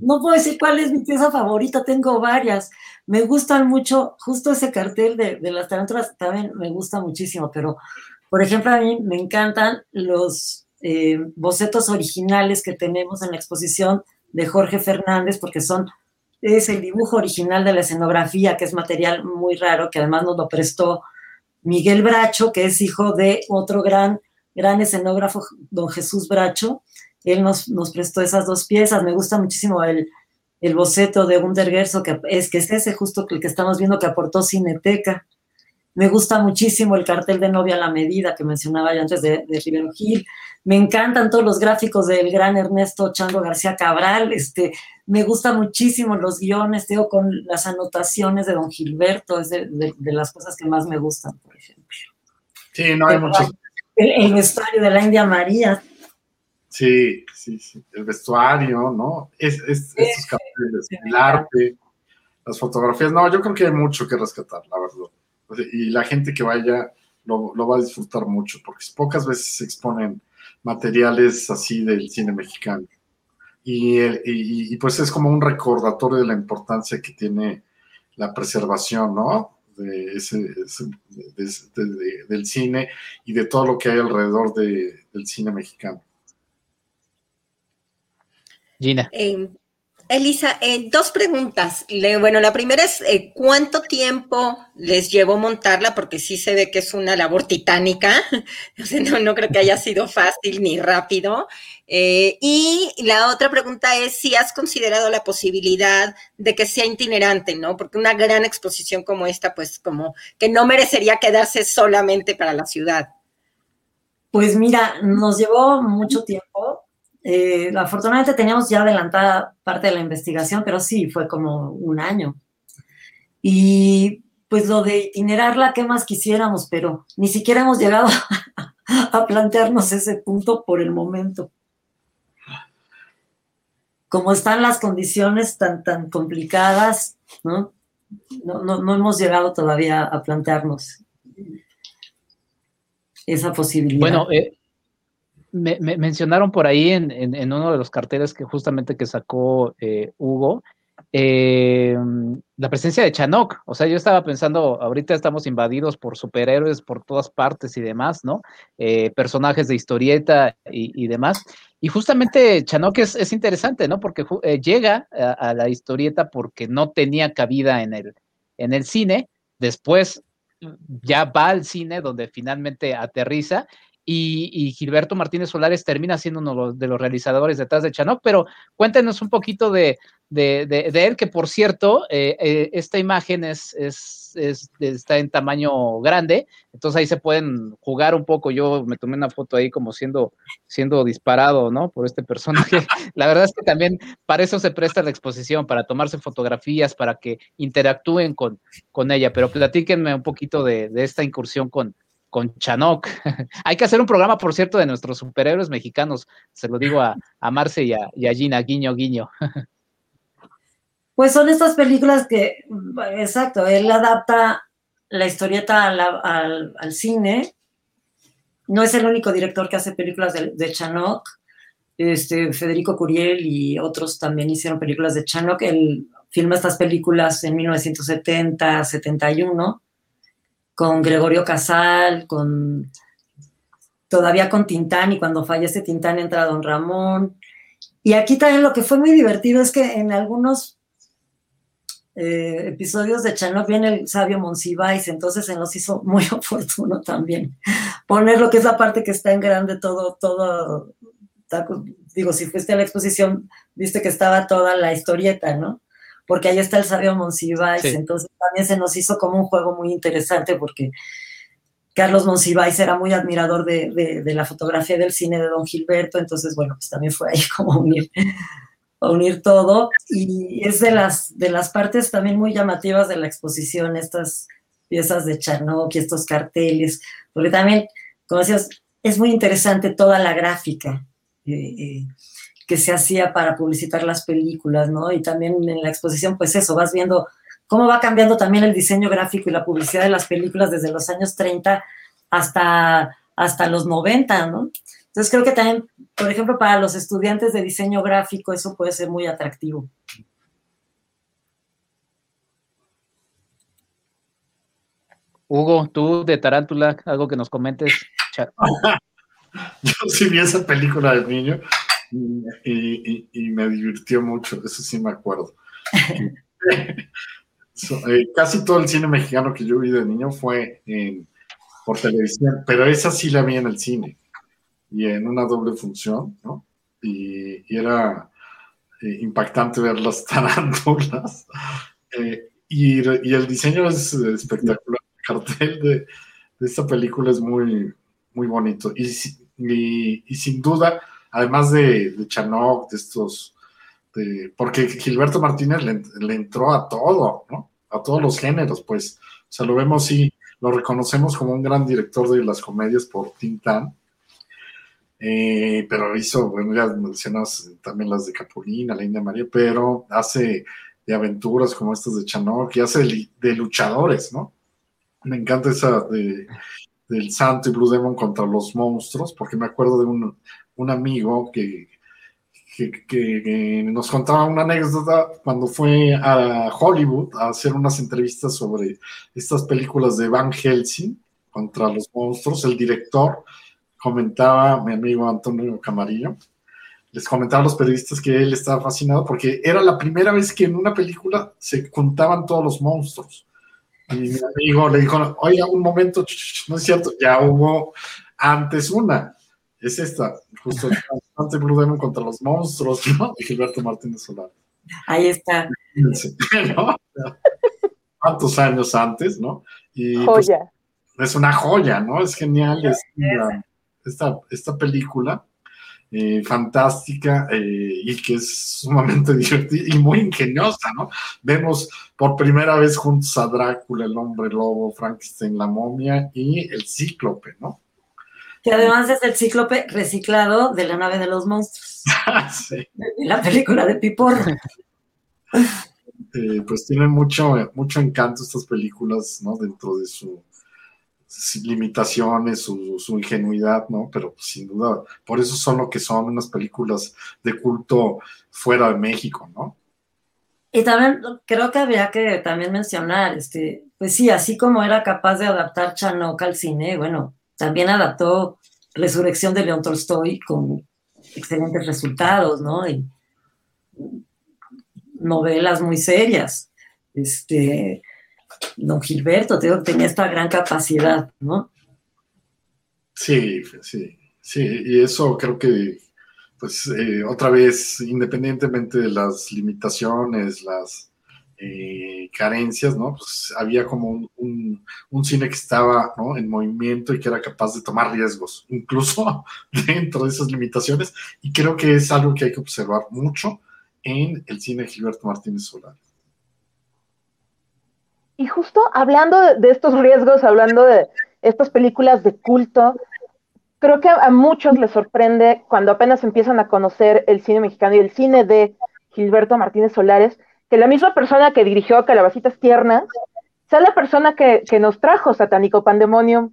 no puedo decir cuál es mi pieza favorita, tengo varias. Me gustan mucho, justo ese cartel de, de las tarántulas también me gusta muchísimo, pero por ejemplo a mí me encantan los eh, bocetos originales que tenemos en la exposición de Jorge Fernández porque son es el dibujo original de la escenografía, que es material muy raro, que además nos lo prestó Miguel Bracho, que es hijo de otro gran, gran escenógrafo, don Jesús Bracho. Él nos, nos prestó esas dos piezas. Me gusta muchísimo el, el boceto de Untergerso, que es, que es ese justo el que estamos viendo que aportó Cineteca. Me gusta muchísimo el cartel de Novia a la Medida que mencionaba yo antes de, de Rivero Gil. Me encantan todos los gráficos del gran Ernesto Chango García Cabral. Este, me gusta muchísimo los guiones, digo, con las anotaciones de don Gilberto, es de, de, de las cosas que más me gustan, por ejemplo. Sí, no hay muchos. El, el, vestuario de la India María. Sí, sí, sí. El vestuario, ¿no? Es, es, estos carteles, el arte, las fotografías. No, yo creo que hay mucho que rescatar, la verdad. Y la gente que vaya lo, lo va a disfrutar mucho, porque pocas veces se exponen materiales así del cine mexicano. Y, y, y, pues es como un recordatorio de la importancia que tiene la preservación, ¿no? De ese, ese de, de, de, del cine y de todo lo que hay alrededor del cine mexicano. Gina. Eh, Elisa, eh, dos preguntas. Le, bueno, la primera es, eh, ¿cuánto tiempo les llevó montarla? Porque sí se ve que es una labor titánica. no, no, creo que haya sido fácil ni rápido. Eh, y la otra pregunta es si has considerado la posibilidad de que sea itinerante, ¿no? Porque una gran exposición como esta, pues como que no merecería quedarse solamente para la ciudad. Pues mira, nos llevó mucho tiempo. Eh, afortunadamente teníamos ya adelantada parte de la investigación, pero sí, fue como un año. Y pues lo de itinerarla, ¿qué más quisiéramos? Pero ni siquiera hemos llegado a plantearnos ese punto por el momento. Como están las condiciones tan, tan complicadas, ¿no? No, no, hemos llegado todavía a plantearnos esa posibilidad. Bueno, eh, me, mencionaron por ahí en, uno de los carteles que justamente que sacó eh, Hugo, eh, la presencia de Chanok. O sea, yo estaba pensando, ahorita estamos invadidos por superhéroes por todas partes y demás, ¿no? Eh, personajes de historieta y, demás. Y justamente Chanok es, interesante, ¿no? Porque llega a, la historieta porque no tenía cabida en el cine. Después ya va al cine donde finalmente aterriza y, Gilberto Martínez Solares termina siendo uno de los realizadores detrás de Chanok, pero cuéntenos un poquito de, él, que por cierto, eh, eh, esta imagen es, está en tamaño grande, entonces ahí se pueden jugar un poco. Yo me tomé una foto ahí como siendo, siendo disparado, ¿no? Por este personaje. La verdad es que también para eso se presta la exposición, para tomarse fotografías, para que interactúen con, con ella, pero platíquenme un poquito de esta incursión con, con Chanok. Hay que hacer un programa, por cierto, de nuestros superhéroes mexicanos. Se lo digo a, Marce y a, Gina, guiño, guiño. Pues son estas películas que, exacto, él adapta la historieta al, cine. No es el único director que hace películas de, de. Este, Federico Curiel y otros también hicieron películas de Chanok. Él filma estas películas en 1970, 71 con Gregorio Casal, con todavía con Tintán, y cuando fallece Tintán entra Don Ramón. Y aquí también lo que fue muy divertido es que en algunos eh, episodios de Chanok viene el sabio Monsiváis, entonces se nos hizo muy oportuno también poner lo que es la parte que está en grande, todo, todo, digo, si fuiste a la exposición, viste que estaba toda la historieta, ¿no? Porque ahí está el sabio Monsiváis, entonces también se nos hizo como un juego muy interesante porque Carlos Monsiváis era muy admirador de, la fotografía del cine de Don Gilberto, entonces bueno, pues también fue ahí como unir, unir todo y es de las, de las partes también muy llamativas de la exposición, estas piezas de Chanok y estos carteles, porque también, como decías, es muy interesante toda la gráfica. Eh, eh, que se hacía para publicitar las películas, ¿no? Y también en la exposición, pues eso, vas viendo cómo va cambiando también el diseño gráfico y la publicidad de las películas desde los años 30 hasta, hasta los 90, ¿no? Entonces creo que también, por ejemplo, para los estudiantes de diseño gráfico eso puede ser muy atractivo. Hugo, tú de Tarántula, algo que nos comentes. Yo sí vi esa película de niño y, me divirtió mucho, eso sí me acuerdo. Eh, casi todo el cine mexicano que yo vi de niño fue por televisión, pero esa sí la vi en el cine y en una doble función, ¿no? Y, era eh, impactante ver las tarántulas. Eh, y, el diseño es espectacular. El cartel de, esta película es muy, muy bonito. Y, y sin duda, además de, de de estos, porque Gilberto Martínez le, entró a todo, ¿no? A todos los géneros, pues. O sea, lo vemos y lo reconocemos como un gran director de las comedias por Tintán. Eh, pero hizo, bueno, ya mencionas también las de Capulina, la India María, pero hace de aventuras como estas de Chanok y hace de, luchadores, ¿no? Me encanta esa de, del Santo y Blue Demon contra los monstruos, porque me acuerdo de un, un amigo que, que, nos contaba una anécdota cuando fue a Hollywood a hacer unas entrevistas sobre estas películas de Van Helsing contra los monstruos. El director comentaba, mi amigo Antonio Camarillo, les comentaba a los periodistas que él estaba fascinado porque era la primera vez que en una película se juntaban todos los monstruos. Y mi amigo le dijo, oiga, un momento, no es cierto, ya hubo antes una es esta, justo ante Blue Demon contra los monstruos, ¿no? De Gilberto Martínez Solar. Ahí está. ¿Cuántos años antes, no? Y, pues, joya. es una joya, ¿no? Es genial. Es esta, esta película eh, fantástica eh, y que es sumamente divertida y muy ingeniosa, ¿no? Vemos por primera vez juntos a Drácula, el hombre lobo, Frankenstein, la momia y el cíclope, ¿no? Que además es el cíclope reciclado de la nave de los monstruos. sí. La película de Pipor. Eh, pues tienen mucho, mucho encanto estas películas, ¿no? Dentro de su limitaciones, su, su, ingenuidad, ¿no? Pero pues, sin duda, por eso son lo que son unas películas de culto fuera de México, ¿no? Y también creo que habría que también mencionar, este, pues sí, así como era capaz de adaptar Chanok al cine, bueno, también adaptó Resurrección de León Tolstoy con excelentes resultados, ¿no? Y novelas muy serias. Este, don Gilberto, tenía esta gran capacidad, ¿no? Sí, sí, sí, y eso creo que, pues, eh, otra vez, independientemente de las limitaciones, las eh, carencias, ¿no? Pues había como un, cine que estaba en movimiento y que era capaz de tomar riesgos, incluso dentro de esas limitaciones, y creo que es algo que hay que observar mucho en el cine de Gilberto Martínez Solares. Y justo hablando de, estos riesgos, hablando de estas películas de culto, creo que a, muchos les sorprende cuando apenas empiezan a conocer el cine mexicano y el cine de Gilberto Martínez Solares, que la misma persona que dirigió Calabacitas Tiernas sea la persona que, nos trajo Satánico Pandemonium.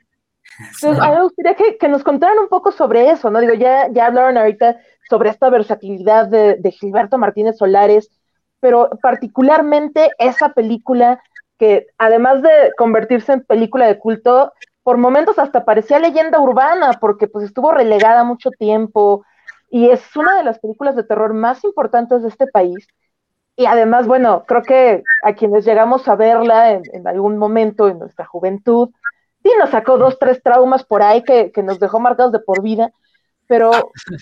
Entonces, a mí me gustaría que, nos contaran un poco sobre eso, ¿no? Digo, ya, ya hablaron ahorita sobre esta versatilidad de, de Gilberto Martínez Solares, pero particularmente esa película que además de convertirse en película de culto, por momentos hasta parecía leyenda urbana, porque pues estuvo relegada mucho tiempo y es una de las películas de terror más importantes de este país. Y además, bueno, creo que a quienes llegamos a verla en, algún momento en nuestra juventud, sí nos sacó dos, tres traumas por ahí que, nos dejó marcados de por vida, pero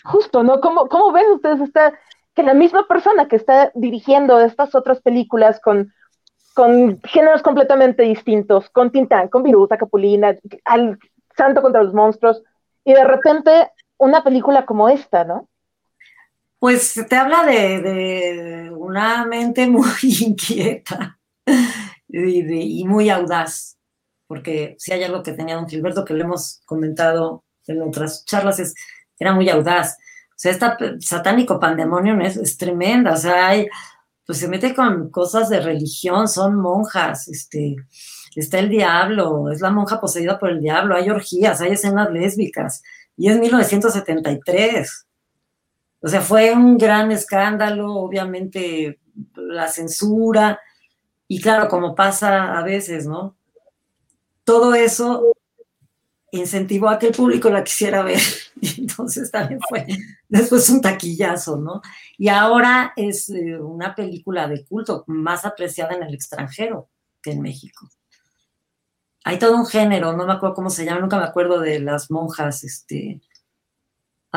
justo, ¿no? ¿Cómo, cómo ven ustedes esta, que la misma persona que está dirigiendo estas otras películas con con géneros completamente distintos, con Tintán, con Viruta, Capulina, al Santo contra los monstruos, y de repente una película como esta, ¿no? Pues te habla de, una mente muy inquieta y, muy audaz, porque si hay algo que tenía don Gilberto que le hemos comentado en otras charlas, es, era muy audaz. O sea, esta satánico pandemonio es, es tremenda, o sea, hay pues se mete con cosas de religión, son monjas, este, está el diablo, es la monja poseída por el diablo, hay orgías, hay escenas lésbicas, y es 1973. O sea, fue un gran escándalo, obviamente la censura, y claro, como pasa a veces, ¿no? Todo eso incentivó a que el público la quisiera ver. Y entonces también fue después un taquillazo, ¿no? Y ahora es eh, una película de culto más apreciada en el extranjero que en México. Hay todo un género, no me acuerdo cómo se llama, nunca me acuerdo de las monjas, este.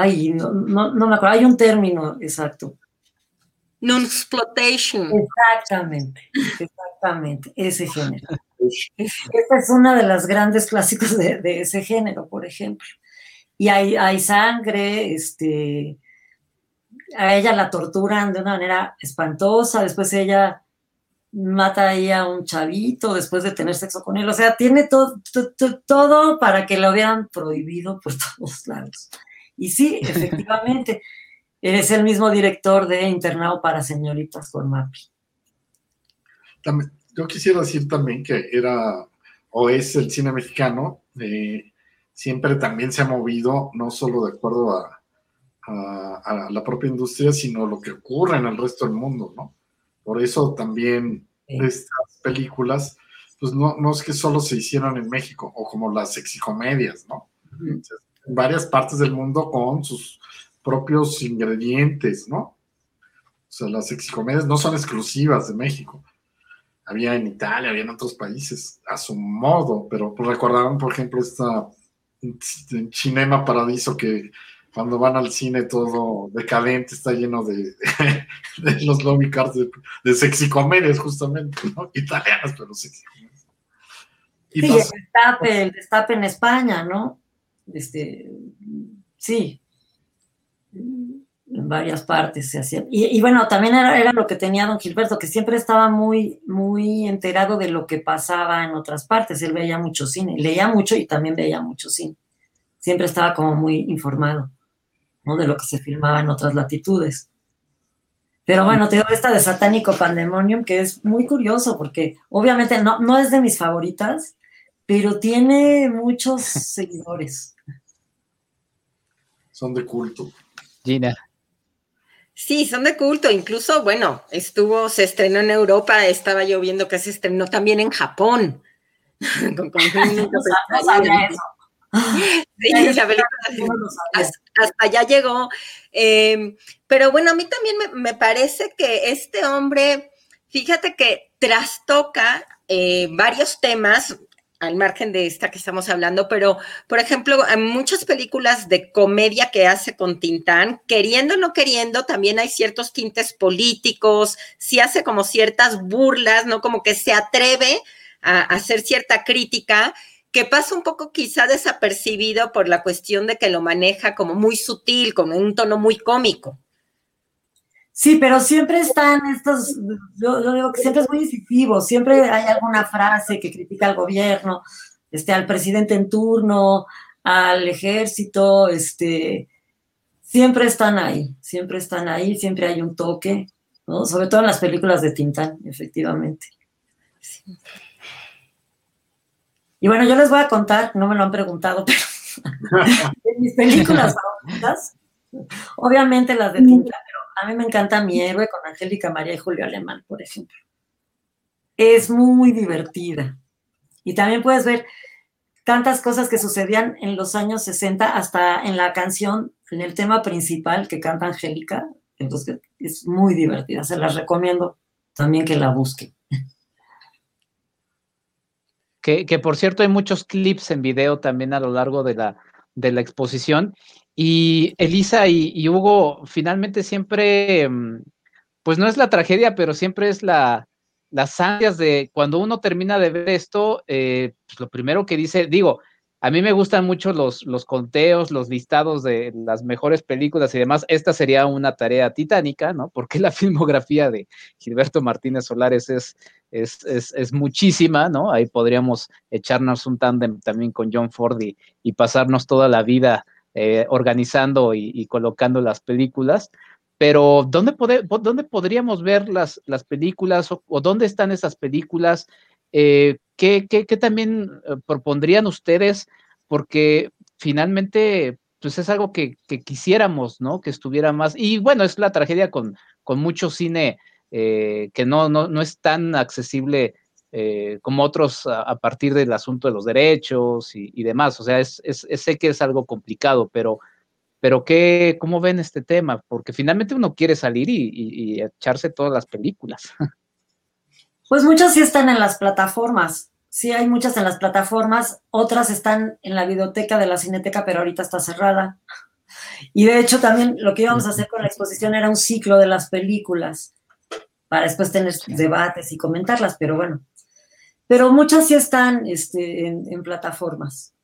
Ay, no, no, me acuerdo, hay un término exacto. Non-exploitation. Exactamente, exactamente, ese género. Esta es una de las grandes clásicos de, ese género, por ejemplo. Y hay, hay, sangre, este, a ella la torturan de una manera espantosa, después ella mata ahí a un chavito después de tener sexo con él, o sea, tiene todo, todo para que lo hubieran prohibido por todos lados. Y sí, efectivamente, eres el mismo director de Internado para Señoritas con Mapi. También, yo quisiera decir también que era o es el cine mexicano, eh, siempre también se ha movido, no solo de acuerdo a, la propia industria, sino lo que ocurre en el resto del mundo, ¿no? Por eso también estas películas, pues no, no es que solo se hicieron en México, o como las sexicomedias, ¿no? en varias partes del mundo con sus propios ingredientes, ¿no? O sea, las sexicomedias no son exclusivas de México había en Italia, había en otros países a su modo, pero recordaron, por ejemplo, esta Cinema Paradiso que cuando van al cine todo decadente está lleno de, los lobby cards de, de sexicomedias justamente, ¿no? Italianas, pero sexicomedias. Y sí, el destape, el destape en España, ¿no? Este, sí, en varias partes se hacía. Y, bueno, también era, era, lo que tenía don Gilberto, que siempre estaba muy, muy enterado de lo que pasaba en otras partes. Él veía mucho cine, leía mucho y también veía mucho cine. Siempre estaba como muy informado ¿no? de lo que se filmaba en otras latitudes. Pero bueno, tengo esta de Satánico Pandemonium, que es muy curioso porque obviamente no, no es de mis favoritas, pero tiene muchos seguidores. Son de culto. Gina. Sí, son de culto. Incluso, bueno, estuvo, se estrenó en Europa, estaba yo viendo que se estrenó también en Japón. con, hasta, allá llegó. Em, pero bueno, a mí también me, parece que este hombre, fíjate que trastoca eh, varios temas, al margen de esta que estamos hablando, pero por ejemplo, en muchas películas de comedia que hace con Tintán, queriendo o no queriendo, también hay ciertos tintes políticos, si hace como ciertas burlas, ¿no? Como que se atreve a, hacer cierta crítica que pasa un poco quizá desapercibido por la cuestión de que lo maneja como muy sutil, con un tono muy cómico. Sí, pero siempre están estos, yo, digo que siempre es muy decisivo, siempre hay alguna frase que critica al gobierno, este, al presidente en turno, al ejército, este, siempre están ahí, siempre están ahí, siempre hay un toque, ¿no? Sobre todo en las películas de Tintán, efectivamente. Y bueno, yo les voy a contar, no me lo han preguntado, pero en mis películas favoritas, obviamente las de Tintán, a mí me encanta Mi héroe con Angélica María y Julio Alemán, por ejemplo. Es muy divertida. Y también puedes ver tantas cosas que sucedían en los años 60 hasta en la canción, en el tema principal que canta Angélica. Entonces es muy divertida. Se las recomiendo también que la busquen. Que, por cierto hay muchos clips en video también a lo largo de la, de la exposición y Elisa y, Hugo, finalmente siempre, mm, pues no es la tragedia, pero siempre es la, las ansias de cuando uno termina de ver esto, eh, pues lo primero que dice, digo, a mí me gustan mucho los, los conteos, los listados de las mejores películas y demás. Esta sería una tarea titánica, ¿no? Porque la filmografía de Gilberto Martínez Solares es, es, es, muchísima, ¿no? Ahí podríamos echarnos un tándem también con John Ford y, y pasarnos toda la vida eh, organizando y, colocando las películas. Pero ¿dónde, dónde podríamos ver las, las películas o, dónde están esas películas? Eh, ¿qué, también eh, propondrían ustedes? Porque finalmente pues es algo que, quisiéramos, ¿no? Que estuviera más. Y bueno, es la tragedia con, con mucho cine que no, no, no, es tan accesible eh, como otros a, partir del asunto de los derechos y, demás. O sea, es, sé que es algo complicado, pero, pero ¿qué, ¿cómo ven este tema? Porque finalmente uno quiere salir y, echarse todas las películas. Pues muchas sí están en las plataformas. Sí, hay muchas en las plataformas, otras están en la biblioteca de la Cineteca, pero ahorita está cerrada. Y de hecho también lo que íbamos a hacer con la exposición era un ciclo de las películas, para después tener debates y comentarlas, pero bueno, pero muchas sí están este, en, plataformas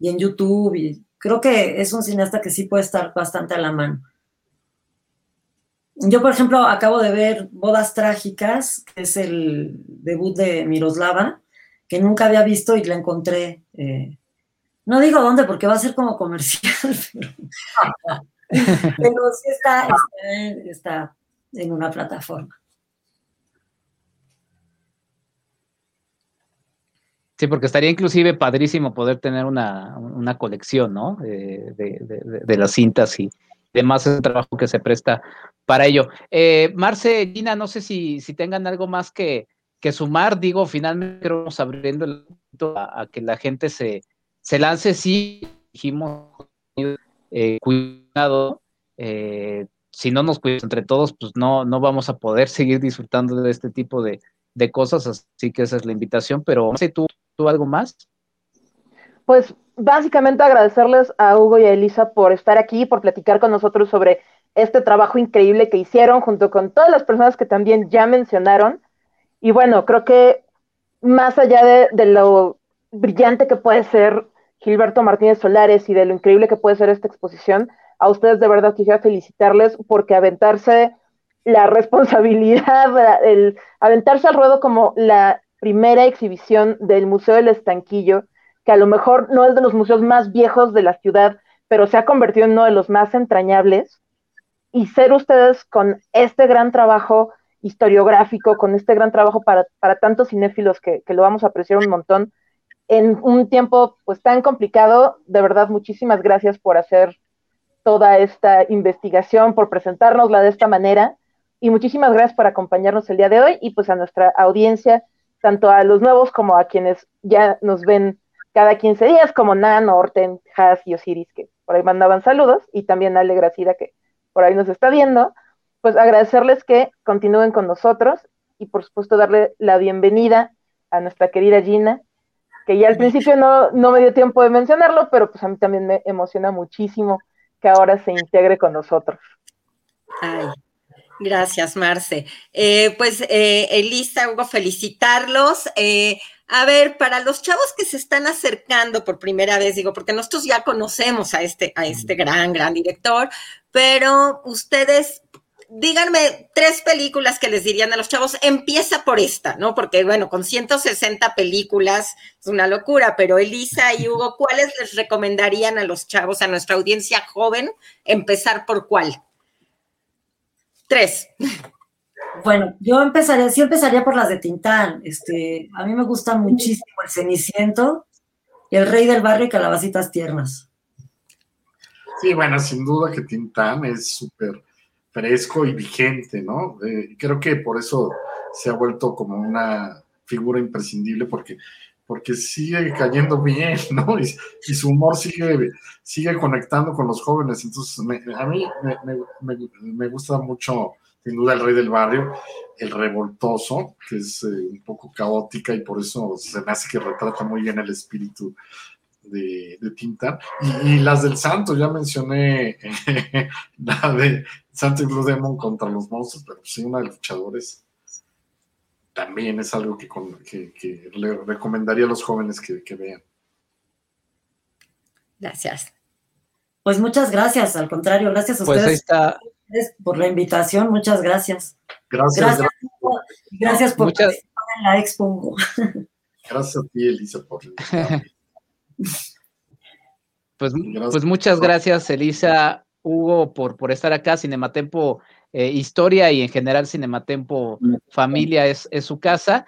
y en YouTube. Y creo que es un cineasta que sí puede estar bastante a la mano. Yo, por ejemplo, acabo de ver Bodas Trágicas, que es el debut de Miroslava, que nunca había visto y la encontré. Eh, no digo dónde porque va a ser como comercial, pero, sí está en una plataforma. Sí, porque estaría inclusive padrísimo poder tener una, colección, ¿no? de, las cintas y demás un trabajo que se presta para ello. Eh, Marce, Gina, no sé si, si tengan algo más que, que sumar. Digo, finalmente vamos abriendo el a, a que la gente se, se lance. Sí, dijimos, eh, cuidado. Eh, si no nos cuidamos entre todos, pues no, no vamos a poder seguir disfrutando de este tipo de, de cosas, así que esa es la invitación, pero sé, ¿tú ¿Tú algo más? Pues básicamente agradecerles a Hugo y a Elisa por estar aquí, por platicar con nosotros sobre este trabajo increíble que hicieron junto con todas las personas que también ya mencionaron. Y bueno, creo que más allá de, lo brillante que puede ser Gilberto Martínez Solares y de lo increíble que puede ser esta exposición, a ustedes de verdad quisiera felicitarles porque aventarse la responsabilidad, el aventarse al ruedo como la primera exhibición del Museo del Estanquillo, que a lo mejor no es de los museos más viejos de la ciudad, pero se ha convertido en uno de los más entrañables, y ser ustedes con este gran trabajo historiográfico, con este gran trabajo para, para tantos cinéfilos que, que, lo vamos a apreciar un montón, en un tiempo pues tan complicado, de verdad muchísimas gracias por hacer toda esta investigación, por presentárnosla de esta manera, y muchísimas gracias por acompañarnos el día de hoy, y pues a nuestra audiencia, tanto a los nuevos como a quienes ya nos ven cada 15 días, como Nan, Orten, Has y Osiris, que por ahí mandaban saludos, y también Ale Gracida, que por ahí nos está viendo, pues agradecerles que continúen con nosotros y por supuesto darle la bienvenida a nuestra querida Gina, que ya al principio no, no me dio tiempo de mencionarlo, pero pues a mí también me emociona muchísimo que ahora se integre con nosotros. Ay, gracias, Marce. Eh, pues, eh, Elisa, Hugo, felicitarlos. Eh, a ver, para los chavos que se están acercando por primera vez, digo, porque nosotros ya conocemos a este, a este gran, gran director, pero ustedes, díganme tres películas que les dirían a los chavos, empieza por esta, ¿no? Porque, bueno, con 160 películas es una locura, pero Elisa y Hugo, ¿cuáles les recomendarían a los chavos, a nuestra audiencia joven, empezar por cuál? Tres. Bueno, yo empezaría, sí empezaría por las de Tintán. Este, a mí me gusta muchísimo el Ceniciento, el Rey del Barrio y Calabacitas Tiernas. Sí, bueno, sin duda que Tintán es súper fresco y vigente, ¿no? Eh, creo que por eso se ha vuelto como una figura imprescindible porque, porque sigue cayendo bien, ¿no? Y, su humor sigue, sigue conectando con los jóvenes. Entonces, me, a mí me, me, me gusta mucho sin duda el rey del barrio, el revoltoso, que es eh, un poco caótica y por eso se me hace que retrata muy bien el espíritu de, de Tinta. Y, y, las del santo, ya mencioné la de Santo y Blue Demon contra los monstruos, pero sí una de luchadores también es algo que, con, que, que, le recomendaría a los jóvenes que, que vean. Gracias. Pues muchas gracias, al contrario, gracias a pues ustedes. Está por la invitación, muchas gracias. Gracias. Gracias, por, gracias por muchas... participar en la expo. Gracias a ti, Elisa, por pues, pues, muchas gracias, Elisa, Hugo, por, por estar acá. Cinematempo eh, Historia y en general Cinematempo Familia es, es su casa.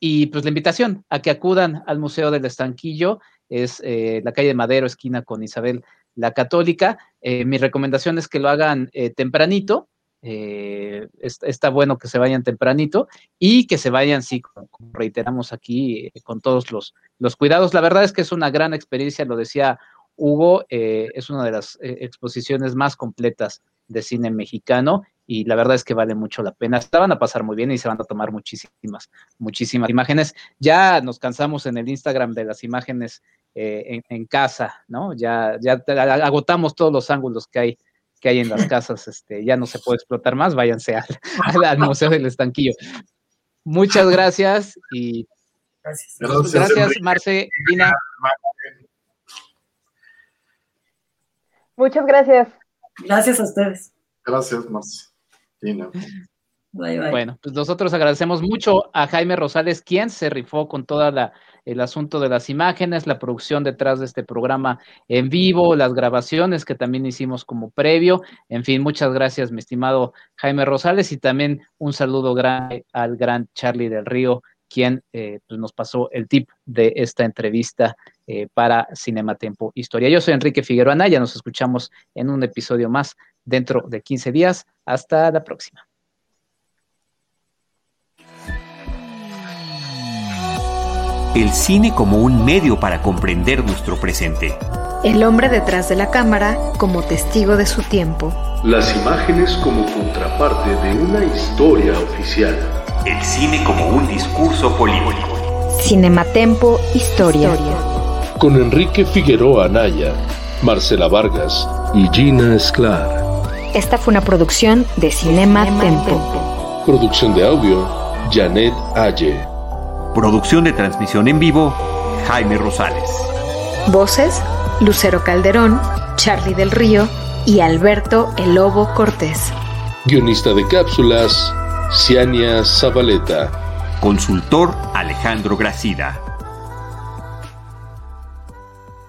Y pues la invitación a que acudan al Museo del Estanquillo es eh, la calle de Madero, esquina con Isabel la Católica. Eh, mi recomendación es que lo hagan tempranito. Está, está, bueno que se vayan tempranito y que se vayan, sí, como, como reiteramos aquí, con todos los, los, cuidados. La verdad es que es una gran experiencia, lo decía Hugo, es una de las exposiciones más completas de cine mexicano y la verdad es que vale mucho la pena. Se van a pasar muy bien y se van a tomar muchísimas, muchísimas imágenes. Ya nos cansamos en el Instagram de las imágenes eh, en, en, casa, ¿no? Ya, ya agotamos todos los ángulos que hay que hay en las casas, este, ya no se puede explotar más, váyanse al, al, al Museo del Estanquillo. Muchas gracias y gracias, gracias, gracias Marce, Dina. Muchas gracias. Gracias a ustedes. Gracias, Bye, bye. Bueno, pues nosotros agradecemos mucho a Jaime Rosales, quien se rifó con toda la el asunto de las imágenes, la producción detrás de este programa en vivo, las grabaciones que también hicimos como previo. En fin, muchas gracias, mi estimado Jaime Rosales, y también un saludo grande al gran Charlie del Río, quien eh, pues nos pasó el tip de esta entrevista eh, para Cinematempo Historia. Yo soy Enrique Figueroa Anaya, nos escuchamos en un episodio más dentro de 15 días. Hasta la próxima. el cine como un medio para comprender nuestro presente. El hombre detrás de la cámara como testigo de su tiempo. Las imágenes como contraparte de una historia oficial. El cine como un discurso político. Cinematempo Historia. Con Enrique Figueroa Anaya, Marcela Vargas y Gina Sklar. Esta fue una producción de Cinema, Tempo. Producción de audio, Janet Aye. Producción de transmisión en vivo, Jaime Rosales. Voces, Lucero Calderón, Charlie del Río y Alberto El Lobo Cortés. Guionista de cápsulas, Ciania Zabaleta. Consultor Alejandro Gracida.